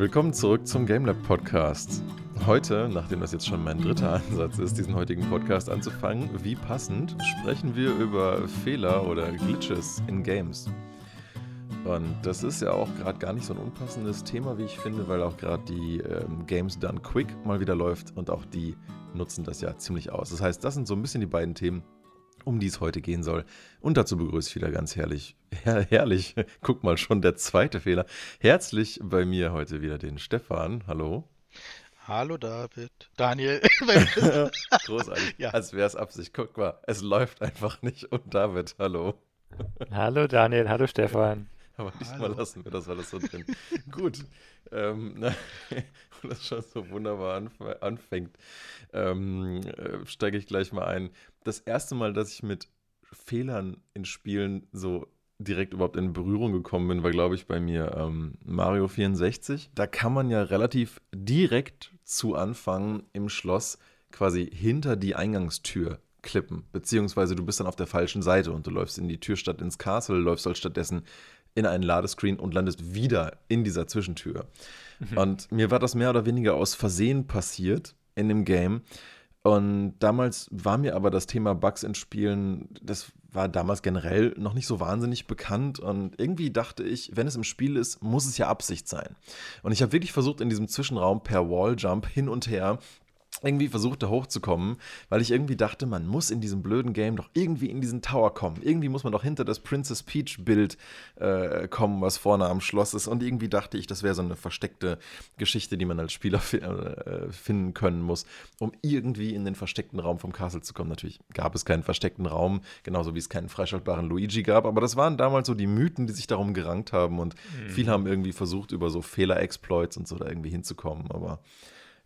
Willkommen zurück zum GameLab Podcast. Heute, nachdem das jetzt schon mein dritter Ansatz ist, diesen heutigen Podcast anzufangen, wie passend, sprechen wir über Fehler oder Glitches in Games. Und das ist ja auch gerade gar nicht so ein unpassendes Thema, wie ich finde, weil auch gerade die ähm, Games Done Quick mal wieder läuft und auch die nutzen das ja ziemlich aus. Das heißt, das sind so ein bisschen die beiden Themen, um die es heute gehen soll. Und dazu begrüße ich wieder ganz herrlich, her herrlich, guck mal schon, der zweite Fehler. Herzlich bei mir heute wieder den Stefan. Hallo. Hallo David. Daniel. Großartig. Ja. Als wäre es Absicht. Guck mal, es läuft einfach nicht. Und David, hallo. Hallo Daniel, hallo Stefan. Aber diesmal Hallo. lassen wir das alles so drin. Gut. Ähm, na, das schon so wunderbar anf anfängt, ähm, äh, steige ich gleich mal ein. Das erste Mal, dass ich mit Fehlern in Spielen so direkt überhaupt in Berührung gekommen bin, war, glaube ich, bei mir ähm, Mario 64. Da kann man ja relativ direkt zu Anfang im Schloss quasi hinter die Eingangstür klippen, beziehungsweise du bist dann auf der falschen Seite und du läufst in die Tür statt ins Castle, läufst halt stattdessen in einen Ladescreen und landest wieder in dieser Zwischentür. Mhm. Und mir war das mehr oder weniger aus Versehen passiert in dem Game. Und damals war mir aber das Thema Bugs in Spielen, das war damals generell noch nicht so wahnsinnig bekannt. Und irgendwie dachte ich, wenn es im Spiel ist, muss es ja Absicht sein. Und ich habe wirklich versucht, in diesem Zwischenraum per Walljump hin und her irgendwie versuchte hochzukommen, weil ich irgendwie dachte, man muss in diesem blöden Game doch irgendwie in diesen Tower kommen. Irgendwie muss man doch hinter das Princess Peach Bild äh, kommen, was vorne am Schloss ist. Und irgendwie dachte ich, das wäre so eine versteckte Geschichte, die man als Spieler äh, finden können muss, um irgendwie in den versteckten Raum vom Castle zu kommen. Natürlich gab es keinen versteckten Raum, genauso wie es keinen freischaltbaren Luigi gab. Aber das waren damals so die Mythen, die sich darum gerankt haben. Und mhm. viele haben irgendwie versucht, über so Fehler-Exploits und so da irgendwie hinzukommen. Aber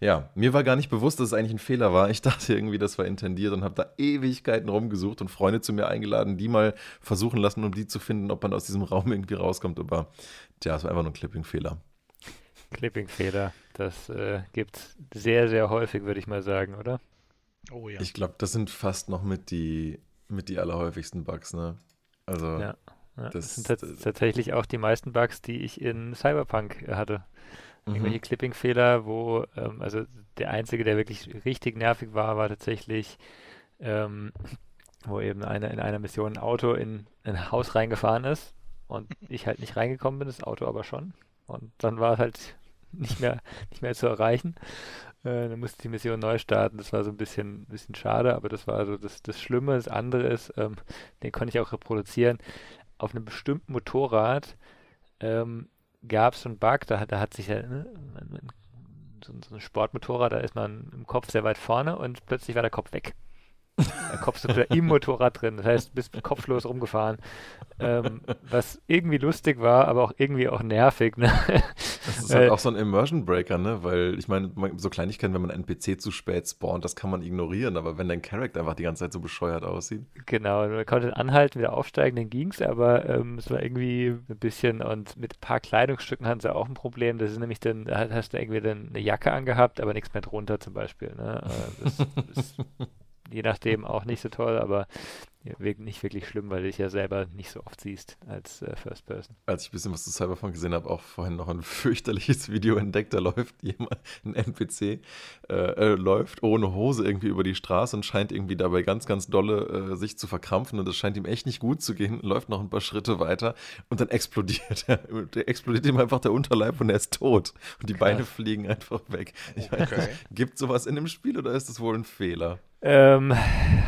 ja, mir war gar nicht bewusst, dass es eigentlich ein Fehler war. Ich dachte irgendwie, das war intendiert und habe da Ewigkeiten rumgesucht und Freunde zu mir eingeladen, die mal versuchen lassen, um die zu finden, ob man aus diesem Raum irgendwie rauskommt. Aber tja, es war einfach nur ein Clipping-Fehler. Clipping-Fehler, das äh, gibt es sehr, sehr häufig, würde ich mal sagen, oder? Oh ja. Ich glaube, das sind fast noch mit die, mit die allerhäufigsten Bugs, ne? Also. Ja, ja das, das sind tatsächlich auch die meisten Bugs, die ich in Cyberpunk hatte irgendwelche mhm. Clipping-Fehler, wo, ähm, also der einzige, der wirklich richtig nervig war, war tatsächlich, ähm, wo eben einer in einer Mission ein Auto in, in ein Haus reingefahren ist und ich halt nicht reingekommen bin, das Auto aber schon. Und dann war es halt nicht mehr, nicht mehr zu erreichen. Äh, dann musste die Mission neu starten. Das war so ein bisschen, bisschen schade, aber das war so das, das Schlimme. Das andere ist, ähm, den konnte ich auch reproduzieren. Auf einem bestimmten Motorrad ähm, gab es einen Bug, da, da hat sich ja, ne, so, so ein Sportmotorrad, da ist man im Kopf sehr weit vorne und plötzlich war der Kopf weg. Der Kopf ist im Motorrad drin, das heißt, du bist kopflos rumgefahren. Ähm, was irgendwie lustig war, aber auch irgendwie auch nervig. Ne? Das ist halt auch so ein Immersion Breaker, ne? Weil ich meine, so Kleinigkeiten, wenn man einen NPC zu spät spawnt, das kann man ignorieren, aber wenn dein Charakter einfach die ganze Zeit so bescheuert aussieht. Genau, man konnte anhalten, wieder aufsteigen, dann ging es, aber ähm, es war irgendwie ein bisschen und mit ein paar Kleidungsstücken hatten sie auch ein Problem. Das ist nämlich dann, da hast du irgendwie dann eine Jacke angehabt, aber nichts mehr drunter zum Beispiel. Ne? Äh, das, das je nachdem auch nicht so toll, aber nicht wirklich schlimm, weil du dich ja selber nicht so oft siehst als äh, First Person. Als ich ein bisschen was zu Cyberpunk gesehen habe, auch vorhin noch ein fürchterliches Video entdeckt, da läuft jemand, ein NPC, äh, äh, läuft ohne Hose irgendwie über die Straße und scheint irgendwie dabei ganz, ganz dolle äh, sich zu verkrampfen und es scheint ihm echt nicht gut zu gehen, läuft noch ein paar Schritte weiter und dann explodiert er. explodiert ihm einfach der Unterleib und er ist tot und die Beine fliegen einfach weg. Ich okay. weiß, gibt sowas in dem Spiel oder ist das wohl ein Fehler? Ähm,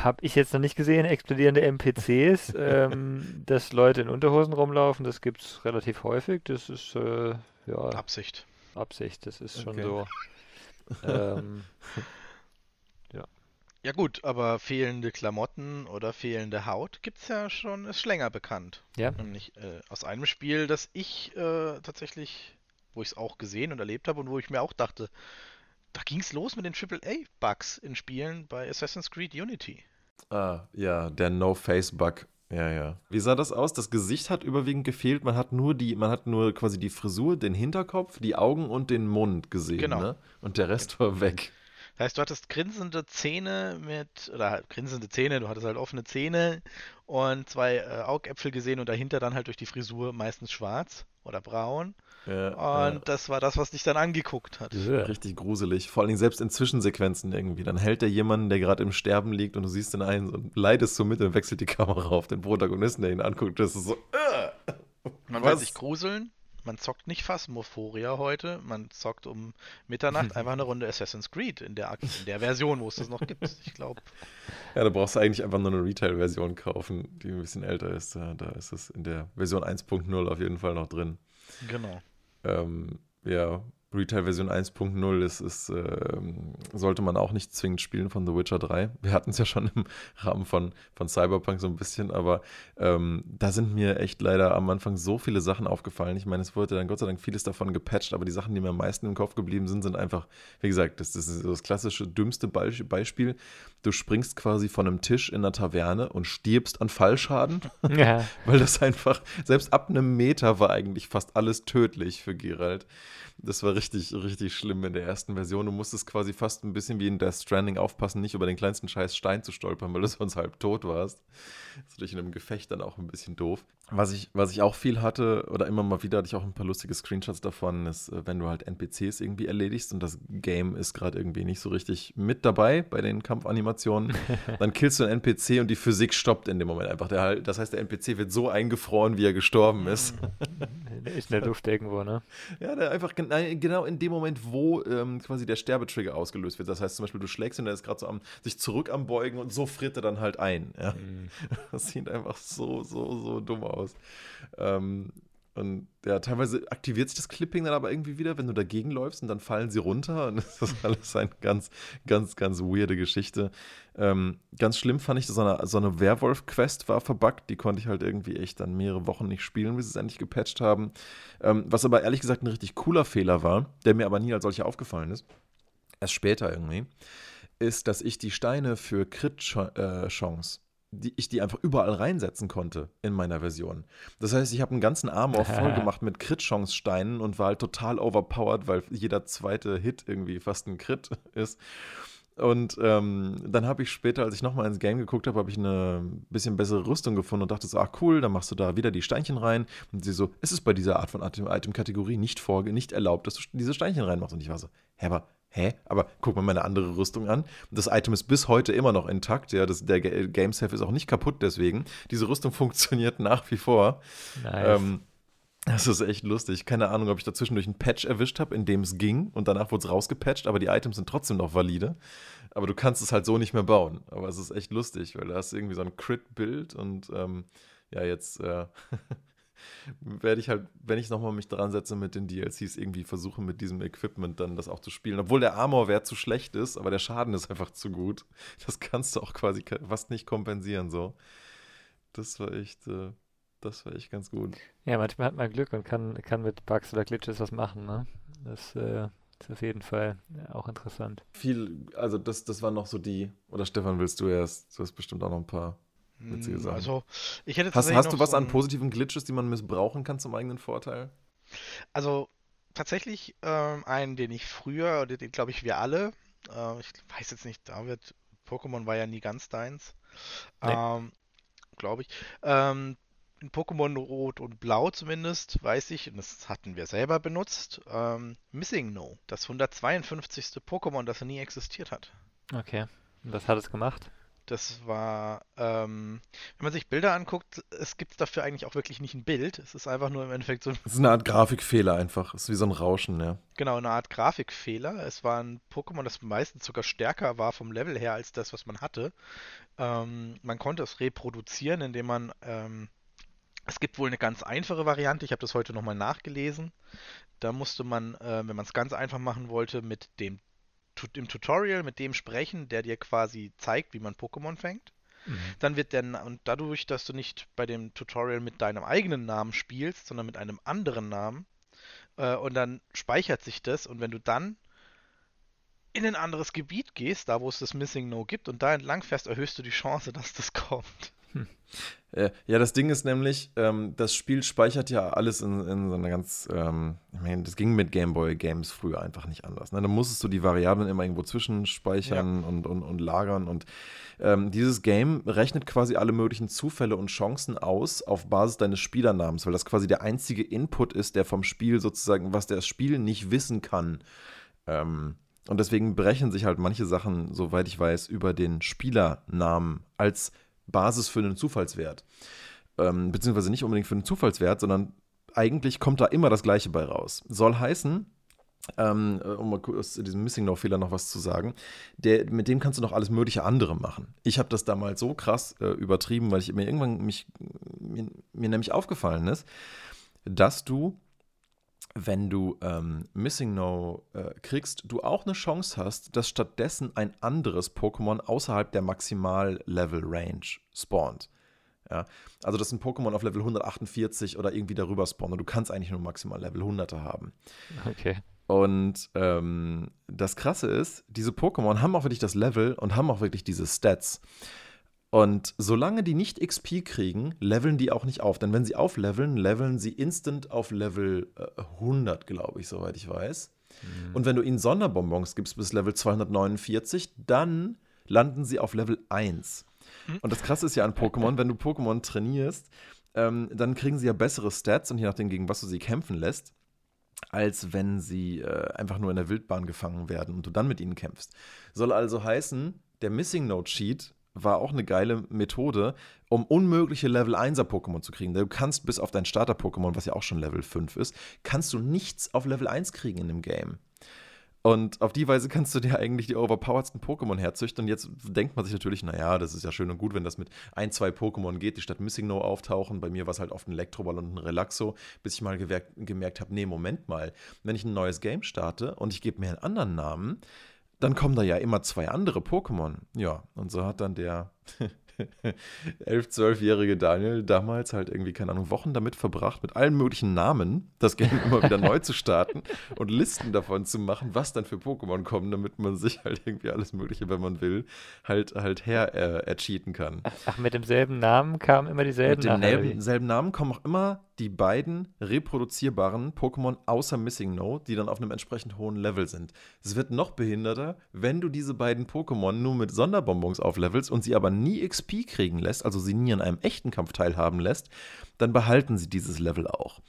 habe ich jetzt noch nicht gesehen, explodierende NPCs, ähm, dass Leute in Unterhosen rumlaufen, das gibt es relativ häufig. Das ist äh, ja Absicht. Absicht, das ist schon okay. so. ähm, ja. Ja gut, aber fehlende Klamotten oder fehlende Haut gibt es ja schon, ist länger bekannt. Ja. Nämlich äh, aus einem Spiel, das ich äh, tatsächlich, wo ich es auch gesehen und erlebt habe und wo ich mir auch dachte, da ging es los mit den AAA-Bugs in Spielen bei Assassin's Creed Unity. Ah, ja, der No-Face-Bug. Ja, ja. Wie sah das aus? Das Gesicht hat überwiegend gefehlt. Man hat nur die, man hat nur quasi die Frisur, den Hinterkopf, die Augen und den Mund gesehen, genau. ne? Und der Rest war weg. Das heißt, du hattest grinsende Zähne mit, oder halt grinsende Zähne, du hattest halt offene Zähne und zwei äh, Augäpfel gesehen und dahinter dann halt durch die Frisur meistens schwarz oder braun. Ja, und ja. das war das, was dich dann angeguckt hat. Ja. Richtig gruselig. Vor allem selbst in Zwischensequenzen irgendwie. Dann hält er jemanden, der gerade im Sterben liegt und du siehst den einen und leidest so mit und wechselt die Kamera auf den Protagonisten, der ihn anguckt. Das ist so. Äh, Man was? will sich gruseln man zockt nicht Phasmophoria heute, man zockt um Mitternacht einfach eine Runde Assassin's Creed in der, in der Version, wo es das noch gibt. Ich glaube. Ja, da brauchst du eigentlich einfach nur eine Retail-Version kaufen, die ein bisschen älter ist. Da, da ist es in der Version 1.0 auf jeden Fall noch drin. Genau. Ähm, ja, Retail-Version 1.0 ist, ist äh, sollte man auch nicht zwingend spielen von The Witcher 3. Wir hatten es ja schon im Rahmen von, von Cyberpunk so ein bisschen, aber ähm, da sind mir echt leider am Anfang so viele Sachen aufgefallen. Ich meine, es wurde dann Gott sei Dank vieles davon gepatcht, aber die Sachen, die mir am meisten im Kopf geblieben sind, sind einfach, wie gesagt, das, das ist das klassische, dümmste Beispiel. Du springst quasi von einem Tisch in einer Taverne und stirbst an Fallschaden, ja. weil das einfach, selbst ab einem Meter war eigentlich fast alles tödlich für Geralt. Das war richtig, richtig schlimm in der ersten Version. Du musstest quasi fast ein bisschen wie in Death Stranding aufpassen, nicht über den kleinsten Scheiß Stein zu stolpern, weil du sonst halb tot warst. Das ist natürlich in einem Gefecht dann auch ein bisschen doof. Was ich, was ich auch viel hatte, oder immer mal wieder hatte ich auch ein paar lustige Screenshots davon, ist, äh, wenn du halt NPCs irgendwie erledigst und das Game ist gerade irgendwie nicht so richtig mit dabei bei den Kampfanimationen, dann killst du einen NPC und die Physik stoppt in dem Moment einfach. Der das heißt, der NPC wird so eingefroren, wie er gestorben ist. In der Luft irgendwo, ne? Ja, der einfach genau in dem Moment, wo ähm, quasi der Sterbetrigger ausgelöst wird. Das heißt zum Beispiel, du schlägst ihn, der ist gerade so am, sich zurück am Beugen und so friert er dann halt ein. Ja? Mhm. Das sieht einfach so, so, so dumm aus. Ähm, und ja, teilweise aktiviert sich das Clipping dann aber irgendwie wieder, wenn du dagegen läufst und dann fallen sie runter. Und das ist alles eine ganz, ganz, ganz weirde Geschichte. Ähm, ganz schlimm fand ich, so eine, so eine Werwolf-Quest war verbuggt. Die konnte ich halt irgendwie echt dann mehrere Wochen nicht spielen, bis sie es endlich gepatcht haben. Ähm, was aber ehrlich gesagt ein richtig cooler Fehler war, der mir aber nie als solcher aufgefallen ist. Erst später irgendwie. Ist, dass ich die Steine für Crit-Chance die ich die einfach überall reinsetzen konnte in meiner Version. Das heißt, ich habe einen ganzen Armor voll gemacht mit Crit-Chance-Steinen und war halt total overpowered, weil jeder zweite Hit irgendwie fast ein Crit ist. Und ähm, dann habe ich später, als ich nochmal ins Game geguckt habe, habe ich eine bisschen bessere Rüstung gefunden und dachte so, ach cool, dann machst du da wieder die Steinchen rein. Und sie so, es ist bei dieser Art von Item-Kategorie nicht, vorge nicht erlaubt, dass du diese Steinchen reinmachst. Und ich war so, hä, aber hä? Aber guck mal meine andere Rüstung an. Das Item ist bis heute immer noch intakt. Ja, das, der Game Safe ist auch nicht kaputt deswegen. Diese Rüstung funktioniert nach wie vor. Nice. Ähm, das ist echt lustig. Keine Ahnung, ob ich dazwischen durch einen Patch erwischt habe, in dem es ging und danach wurde es rausgepatcht, aber die Items sind trotzdem noch valide. Aber du kannst es halt so nicht mehr bauen. Aber es ist echt lustig, weil da hast du irgendwie so ein Crit-Bild und ähm, ja, jetzt äh, werde ich halt, wenn ich nochmal mich dran setze mit den DLCs, irgendwie versuchen mit diesem Equipment dann das auch zu spielen. Obwohl der Armor-Wert zu schlecht ist, aber der Schaden ist einfach zu gut. Das kannst du auch quasi fast nicht kompensieren so. Das war echt, äh, das war echt ganz gut. Ja, manchmal hat man Glück und kann, kann mit Bugs oder Glitches was machen, ne? Das äh, ist auf jeden Fall auch interessant. Viel, also das, das waren noch so die, oder Stefan, willst du erst, du hast bestimmt auch noch ein paar Witzige hm. Also, ich hätte hast, hast du was so an positiven Glitches, die man missbrauchen kann zum eigenen Vorteil? Also tatsächlich ähm, einen, den ich früher, oder den glaube ich wir alle, äh, ich weiß jetzt nicht, David, Pokémon war ja nie ganz deins, nee. ähm, glaube ich. Ähm, in Pokémon Rot und Blau zumindest, weiß ich, und das hatten wir selber benutzt, ähm, Missing No, das 152. Pokémon, das nie existiert hat. Okay. Und was hat es gemacht? Das war, ähm, wenn man sich Bilder anguckt, es gibt dafür eigentlich auch wirklich nicht ein Bild. Es ist einfach nur im Endeffekt so. Es ist eine Art Grafikfehler einfach. Es ist wie so ein Rauschen, ja. Genau, eine Art Grafikfehler. Es war ein Pokémon, das meistens sogar stärker war vom Level her als das, was man hatte. Ähm, man konnte es reproduzieren, indem man. Ähm, es gibt wohl eine ganz einfache Variante. Ich habe das heute nochmal nachgelesen. Da musste man, äh, wenn man es ganz einfach machen wollte, mit dem im Tutorial mit dem sprechen, der dir quasi zeigt, wie man Pokémon fängt. Mhm. Dann wird der, und dadurch, dass du nicht bei dem Tutorial mit deinem eigenen Namen spielst, sondern mit einem anderen Namen, äh, und dann speichert sich das, und wenn du dann in ein anderes Gebiet gehst, da wo es das Missing No gibt, und da entlang fährst, erhöhst du die Chance, dass das kommt. Hm. Äh, ja, das Ding ist nämlich, ähm, das Spiel speichert ja alles in, in so einer ganz, ähm, ich meine, das ging mit Gameboy-Games früher einfach nicht anders. Ne? Da musstest du die Variablen immer irgendwo zwischenspeichern ja. und, und, und lagern und ähm, dieses Game rechnet quasi alle möglichen Zufälle und Chancen aus auf Basis deines Spielernamens, weil das quasi der einzige Input ist, der vom Spiel sozusagen, was das Spiel nicht wissen kann. Ähm, und deswegen brechen sich halt manche Sachen, soweit ich weiß, über den Spielernamen als Basis für einen Zufallswert. Ähm, beziehungsweise nicht unbedingt für einen Zufallswert, sondern eigentlich kommt da immer das Gleiche bei raus. Soll heißen, ähm, äh, um mal kurz zu diesem Missing No-Fehler noch was zu sagen, der, mit dem kannst du noch alles mögliche andere machen. Ich habe das damals so krass äh, übertrieben, weil ich mir irgendwann mich, mir, mir nämlich aufgefallen ist, dass du wenn du ähm, Missing No äh, kriegst, du auch eine Chance hast, dass stattdessen ein anderes Pokémon außerhalb der Maximal-Level-Range spawnt. Ja, also dass ein Pokémon auf Level 148 oder irgendwie darüber spawnt und du kannst eigentlich nur maximal Level 100er haben. Okay. Und ähm, das Krasse ist, diese Pokémon haben auch wirklich das Level und haben auch wirklich diese Stats. Und solange die nicht XP kriegen, leveln die auch nicht auf. Denn wenn sie aufleveln, leveln sie instant auf Level äh, 100, glaube ich, soweit ich weiß. Mhm. Und wenn du ihnen Sonderbonbons gibst bis Level 249, dann landen sie auf Level 1. Mhm. Und das Krasse ist ja an Pokémon, wenn du Pokémon trainierst, ähm, dann kriegen sie ja bessere Stats und je nachdem, gegen was du sie kämpfen lässt, als wenn sie äh, einfach nur in der Wildbahn gefangen werden und du dann mit ihnen kämpfst. Soll also heißen, der Missing Note Cheat war auch eine geile Methode, um unmögliche Level 1er Pokémon zu kriegen. Du kannst bis auf dein Starter-Pokémon, was ja auch schon Level 5 ist, kannst du nichts auf Level 1 kriegen in dem Game. Und auf die Weise kannst du dir eigentlich die overpoweredsten Pokémon herzüchten. Und jetzt denkt man sich natürlich, naja, das ist ja schön und gut, wenn das mit ein, zwei Pokémon geht, die statt Missing No auftauchen. Bei mir war es halt oft ein Elektroball und ein Relaxo, bis ich mal gemerkt habe, nee, Moment mal, wenn ich ein neues Game starte und ich gebe mir einen anderen Namen, dann kommen da ja immer zwei andere Pokémon. Ja, und so hat dann der 11-, 12-jährige Daniel damals halt irgendwie, keine Ahnung, Wochen damit verbracht, mit allen möglichen Namen das Game immer wieder neu zu starten und Listen davon zu machen, was dann für Pokémon kommen, damit man sich halt irgendwie alles Mögliche, wenn man will, halt, halt her äh, ercheaten kann. Ach, mit demselben Namen kamen immer dieselben Namen? Mit demselben Namen kommen auch immer die beiden reproduzierbaren Pokémon außer Missing No, die dann auf einem entsprechend hohen Level sind. Es wird noch behinderter, wenn du diese beiden Pokémon nur mit Sonderbonbons auflevelst und sie aber nie XP kriegen lässt, also sie nie an einem echten Kampf teilhaben lässt, dann behalten sie dieses Level auch.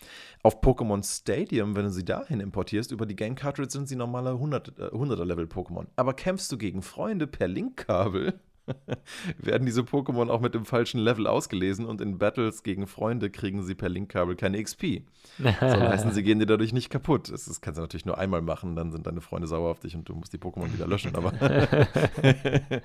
Auf Pokémon Stadium, wenn du sie dahin importierst, über die Game Cartridge sind sie normale 100, äh, 100er Level Pokémon. Aber kämpfst du gegen Freunde per Linkkabel, werden diese Pokémon auch mit dem falschen Level ausgelesen und in Battles gegen Freunde kriegen sie per Linkkabel keine XP. Soll heißen, sie gehen dir dadurch nicht kaputt. Das, das kannst du natürlich nur einmal machen, dann sind deine Freunde sauer auf dich und du musst die Pokémon wieder löschen. Aber,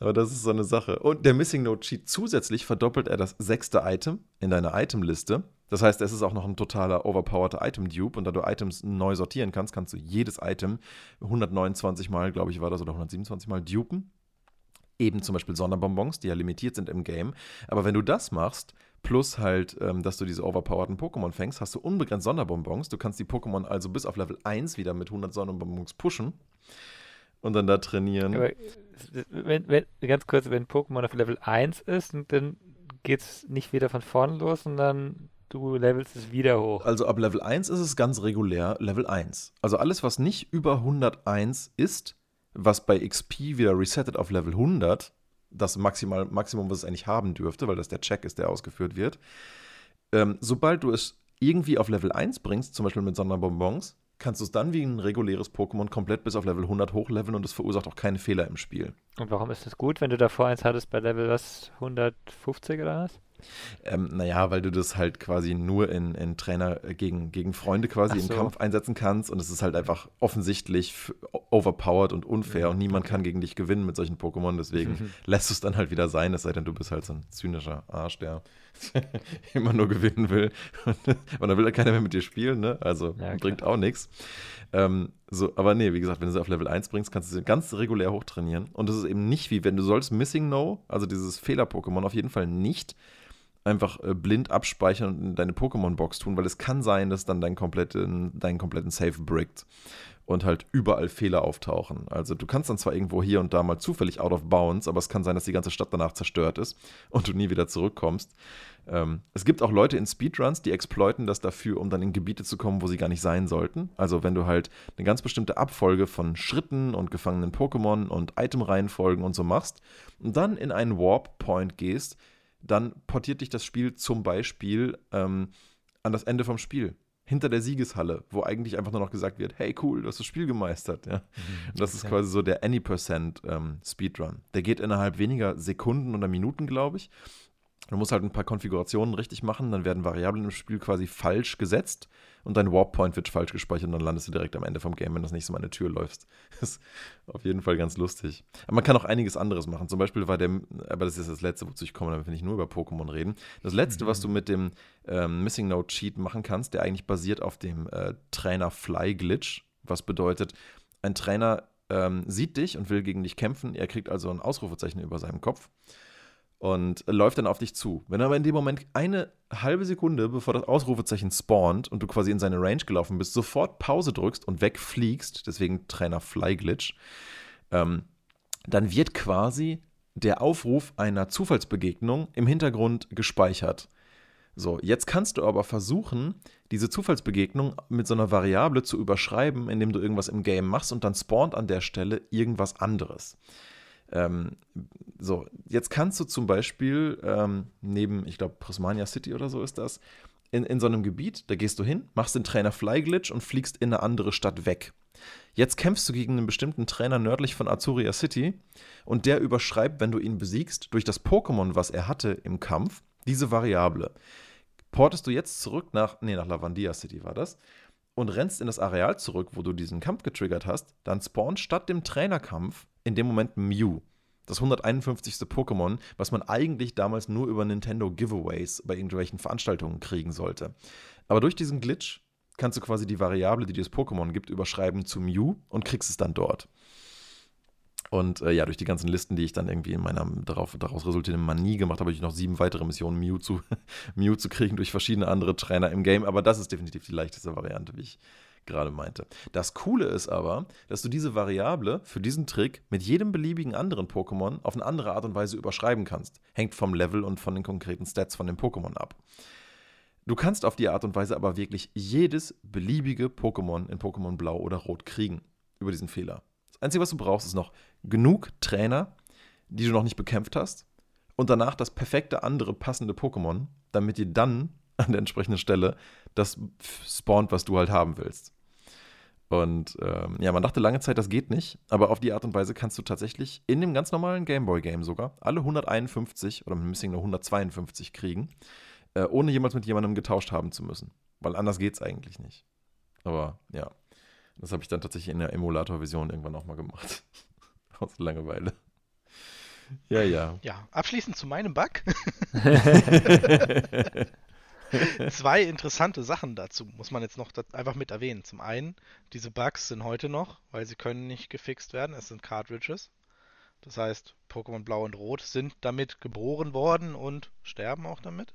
aber das ist so eine Sache. Und der Missing Note Cheat zusätzlich verdoppelt er das sechste Item in deiner Itemliste. Das heißt, es ist auch noch ein totaler overpowered Item-Dupe und da du Items neu sortieren kannst, kannst du jedes Item 129 Mal, glaube ich, war das, oder 127 Mal dupen eben zum Beispiel Sonderbonbons, die ja limitiert sind im Game. Aber wenn du das machst, plus halt, ähm, dass du diese overpowerten Pokémon fängst, hast du unbegrenzt Sonderbonbons. Du kannst die Pokémon also bis auf Level 1 wieder mit 100 Sonderbonbons pushen und dann da trainieren. Aber wenn, wenn, ganz kurz, wenn Pokémon auf Level 1 ist, dann geht es nicht wieder von vorne los, sondern du levelst es wieder hoch. Also ab Level 1 ist es ganz regulär Level 1. Also alles, was nicht über 101 ist, was bei XP wieder resettet auf Level 100, das Maximal, Maximum, was es eigentlich haben dürfte, weil das der Check ist, der ausgeführt wird. Ähm, sobald du es irgendwie auf Level 1 bringst, zum Beispiel mit Sonderbonbons, kannst du es dann wie ein reguläres Pokémon komplett bis auf Level 100 hochleveln und es verursacht auch keine Fehler im Spiel. Und warum ist das gut, wenn du davor eins hattest bei Level was 150 oder was? Ähm, naja, weil du das halt quasi nur in, in Trainer äh, gegen, gegen Freunde quasi so. im Kampf einsetzen kannst und es ist halt einfach offensichtlich overpowered und unfair mhm. und niemand kann gegen dich gewinnen mit solchen Pokémon, deswegen mhm. lässt du es dann halt wieder sein, es sei denn, du bist halt so ein zynischer Arsch, der immer nur gewinnen will und dann will ja keiner mehr mit dir spielen, ne? also ja, bringt auch nichts. Ähm, so, aber nee, wie gesagt, wenn du sie auf Level 1 bringst, kannst du sie ganz regulär hochtrainieren. Und das ist eben nicht wie, wenn du sollst Missing No, also dieses Fehler-Pokémon, auf jeden Fall nicht einfach äh, blind abspeichern und in deine Pokémon-Box tun, weil es kann sein, dass dann dein kompletten, deinen kompletten Save brickt und halt überall Fehler auftauchen. Also du kannst dann zwar irgendwo hier und da mal zufällig out of bounds, aber es kann sein, dass die ganze Stadt danach zerstört ist und du nie wieder zurückkommst. Ähm, es gibt auch Leute in Speedruns, die exploiten das dafür, um dann in Gebiete zu kommen, wo sie gar nicht sein sollten. Also wenn du halt eine ganz bestimmte Abfolge von Schritten und gefangenen Pokémon und Itemreihenfolgen und so machst und dann in einen Warp Point gehst, dann portiert dich das Spiel zum Beispiel ähm, an das Ende vom Spiel hinter der Siegeshalle, wo eigentlich einfach nur noch gesagt wird, hey cool, du hast das Spiel gemeistert. Ja? Mhm, das ist ja. quasi so der Any% ähm, Speedrun. Der geht innerhalb weniger Sekunden oder Minuten, glaube ich. Du musst halt ein paar Konfigurationen richtig machen, dann werden Variablen im Spiel quasi falsch gesetzt und dein Warp Point wird falsch gespeichert und dann landest du direkt am Ende vom Game, wenn das nicht so mal eine Tür läufst. Das ist auf jeden Fall ganz lustig. Aber man kann auch einiges anderes machen. Zum Beispiel war der, aber das ist das Letzte, wozu ich komme, damit will ich nur über Pokémon reden. Das Letzte, mhm. was du mit dem ähm, Missing Note Cheat machen kannst, der eigentlich basiert auf dem äh, Trainer Fly Glitch, was bedeutet, ein Trainer ähm, sieht dich und will gegen dich kämpfen. Er kriegt also ein Ausrufezeichen über seinem Kopf und läuft dann auf dich zu. Wenn er aber in dem Moment eine halbe Sekunde, bevor das Ausrufezeichen spawnt und du quasi in seine Range gelaufen bist, sofort Pause drückst und wegfliegst, deswegen Trainer Fly Glitch, ähm, dann wird quasi der Aufruf einer Zufallsbegegnung im Hintergrund gespeichert. So, jetzt kannst du aber versuchen, diese Zufallsbegegnung mit so einer Variable zu überschreiben, indem du irgendwas im Game machst und dann spawnt an der Stelle irgendwas anderes. Ähm, so, jetzt kannst du zum Beispiel ähm, neben, ich glaube, Prismania City oder so ist das, in, in so einem Gebiet, da gehst du hin, machst den Trainer Fly Glitch und fliegst in eine andere Stadt weg. Jetzt kämpfst du gegen einen bestimmten Trainer nördlich von Azuria City und der überschreibt, wenn du ihn besiegst, durch das Pokémon, was er hatte im Kampf, diese Variable. Portest du jetzt zurück nach, nee, nach Lavandia City war das, und rennst in das Areal zurück, wo du diesen Kampf getriggert hast, dann spawnt statt dem Trainerkampf in dem Moment Mew. Das 151. Pokémon, was man eigentlich damals nur über Nintendo Giveaways bei irgendwelchen Veranstaltungen kriegen sollte. Aber durch diesen Glitch kannst du quasi die Variable, die dir das Pokémon gibt, überschreiben zu Mew und kriegst es dann dort. Und äh, ja, durch die ganzen Listen, die ich dann irgendwie in meiner darauf, daraus resultierenden Manie gemacht habe, habe ich noch sieben weitere Missionen, Mew zu, Mew zu kriegen durch verschiedene andere Trainer im Game. Aber das ist definitiv die leichteste Variante, wie ich gerade meinte. Das Coole ist aber, dass du diese Variable für diesen Trick mit jedem beliebigen anderen Pokémon auf eine andere Art und Weise überschreiben kannst. Hängt vom Level und von den konkreten Stats von dem Pokémon ab. Du kannst auf die Art und Weise aber wirklich jedes beliebige Pokémon in Pokémon Blau oder Rot kriegen über diesen Fehler. Das Einzige, was du brauchst, ist noch genug Trainer, die du noch nicht bekämpft hast, und danach das perfekte andere passende Pokémon, damit dir dann an der entsprechenden Stelle das spawnt, was du halt haben willst. Und ähm, ja, man dachte lange Zeit, das geht nicht, aber auf die Art und Weise kannst du tatsächlich in dem ganz normalen Gameboy-Game sogar alle 151 oder mit Missing nur 152 kriegen, äh, ohne jemals mit jemandem getauscht haben zu müssen. Weil anders geht es eigentlich nicht. Aber ja, das habe ich dann tatsächlich in der Emulator-Version irgendwann auch mal gemacht. Aus Langeweile. Ja, ja. Ja, abschließend zu meinem Bug. Zwei interessante Sachen dazu muss man jetzt noch einfach mit erwähnen. Zum einen, diese Bugs sind heute noch, weil sie können nicht gefixt werden. Es sind Cartridges. Das heißt, Pokémon Blau und Rot sind damit geboren worden und sterben auch damit.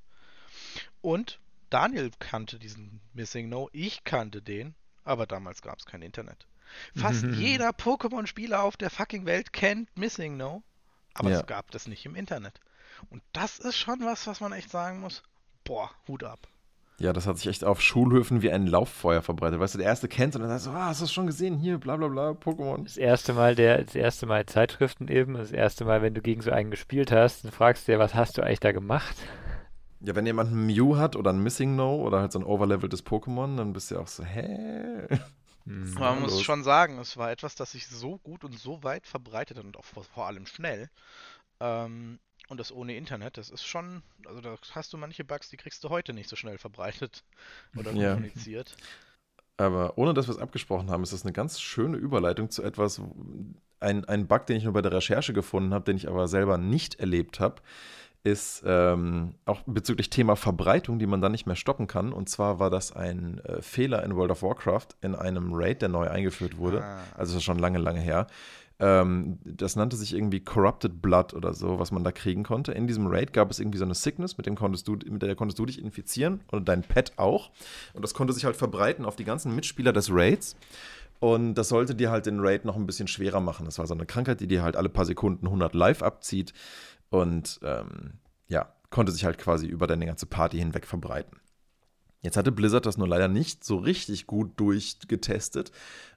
Und Daniel kannte diesen Missing No, ich kannte den, aber damals gab es kein Internet. Fast jeder Pokémon-Spieler auf der fucking Welt kennt Missing No, aber ja. es gab das nicht im Internet. Und das ist schon was, was man echt sagen muss boah, Hut ab. Ja, das hat sich echt auf Schulhöfen wie ein Lauffeuer verbreitet. Weißt du, der erste kennt und dann sagst du, ah, hast du das schon gesehen? Hier, bla bla bla, Pokémon. Das erste Mal der, das erste Mal Zeitschriften eben, das erste Mal, wenn du gegen so einen gespielt hast, dann fragst du dir, was hast du eigentlich da gemacht? Ja, wenn jemand ein Mew hat oder ein Missing No oder halt so ein overleveltes Pokémon, dann bist du ja auch so, hä? Hm. Man muss schon sagen, es war etwas, das sich so gut und so weit verbreitet hat und auch vor allem schnell, ähm, und das ohne Internet, das ist schon, also da hast du manche Bugs, die kriegst du heute nicht so schnell verbreitet oder ja. kommuniziert. Aber ohne dass wir es abgesprochen haben, ist das eine ganz schöne Überleitung zu etwas, ein, ein Bug, den ich nur bei der Recherche gefunden habe, den ich aber selber nicht erlebt habe, ist ähm, auch bezüglich Thema Verbreitung, die man dann nicht mehr stoppen kann. Und zwar war das ein äh, Fehler in World of Warcraft in einem Raid, der neu eingeführt wurde. Ah. Also das ist schon lange, lange her. Ähm, das nannte sich irgendwie Corrupted Blood oder so, was man da kriegen konnte. In diesem Raid gab es irgendwie so eine Sickness, mit, dem konntest du, mit der konntest du dich infizieren und dein Pet auch. Und das konnte sich halt verbreiten auf die ganzen Mitspieler des Raids. Und das sollte dir halt den Raid noch ein bisschen schwerer machen. Das war so eine Krankheit, die dir halt alle paar Sekunden 100 live abzieht. Und ähm, ja, konnte sich halt quasi über deine ganze Party hinweg verbreiten. Jetzt hatte Blizzard das nur leider nicht so richtig gut durchgetestet.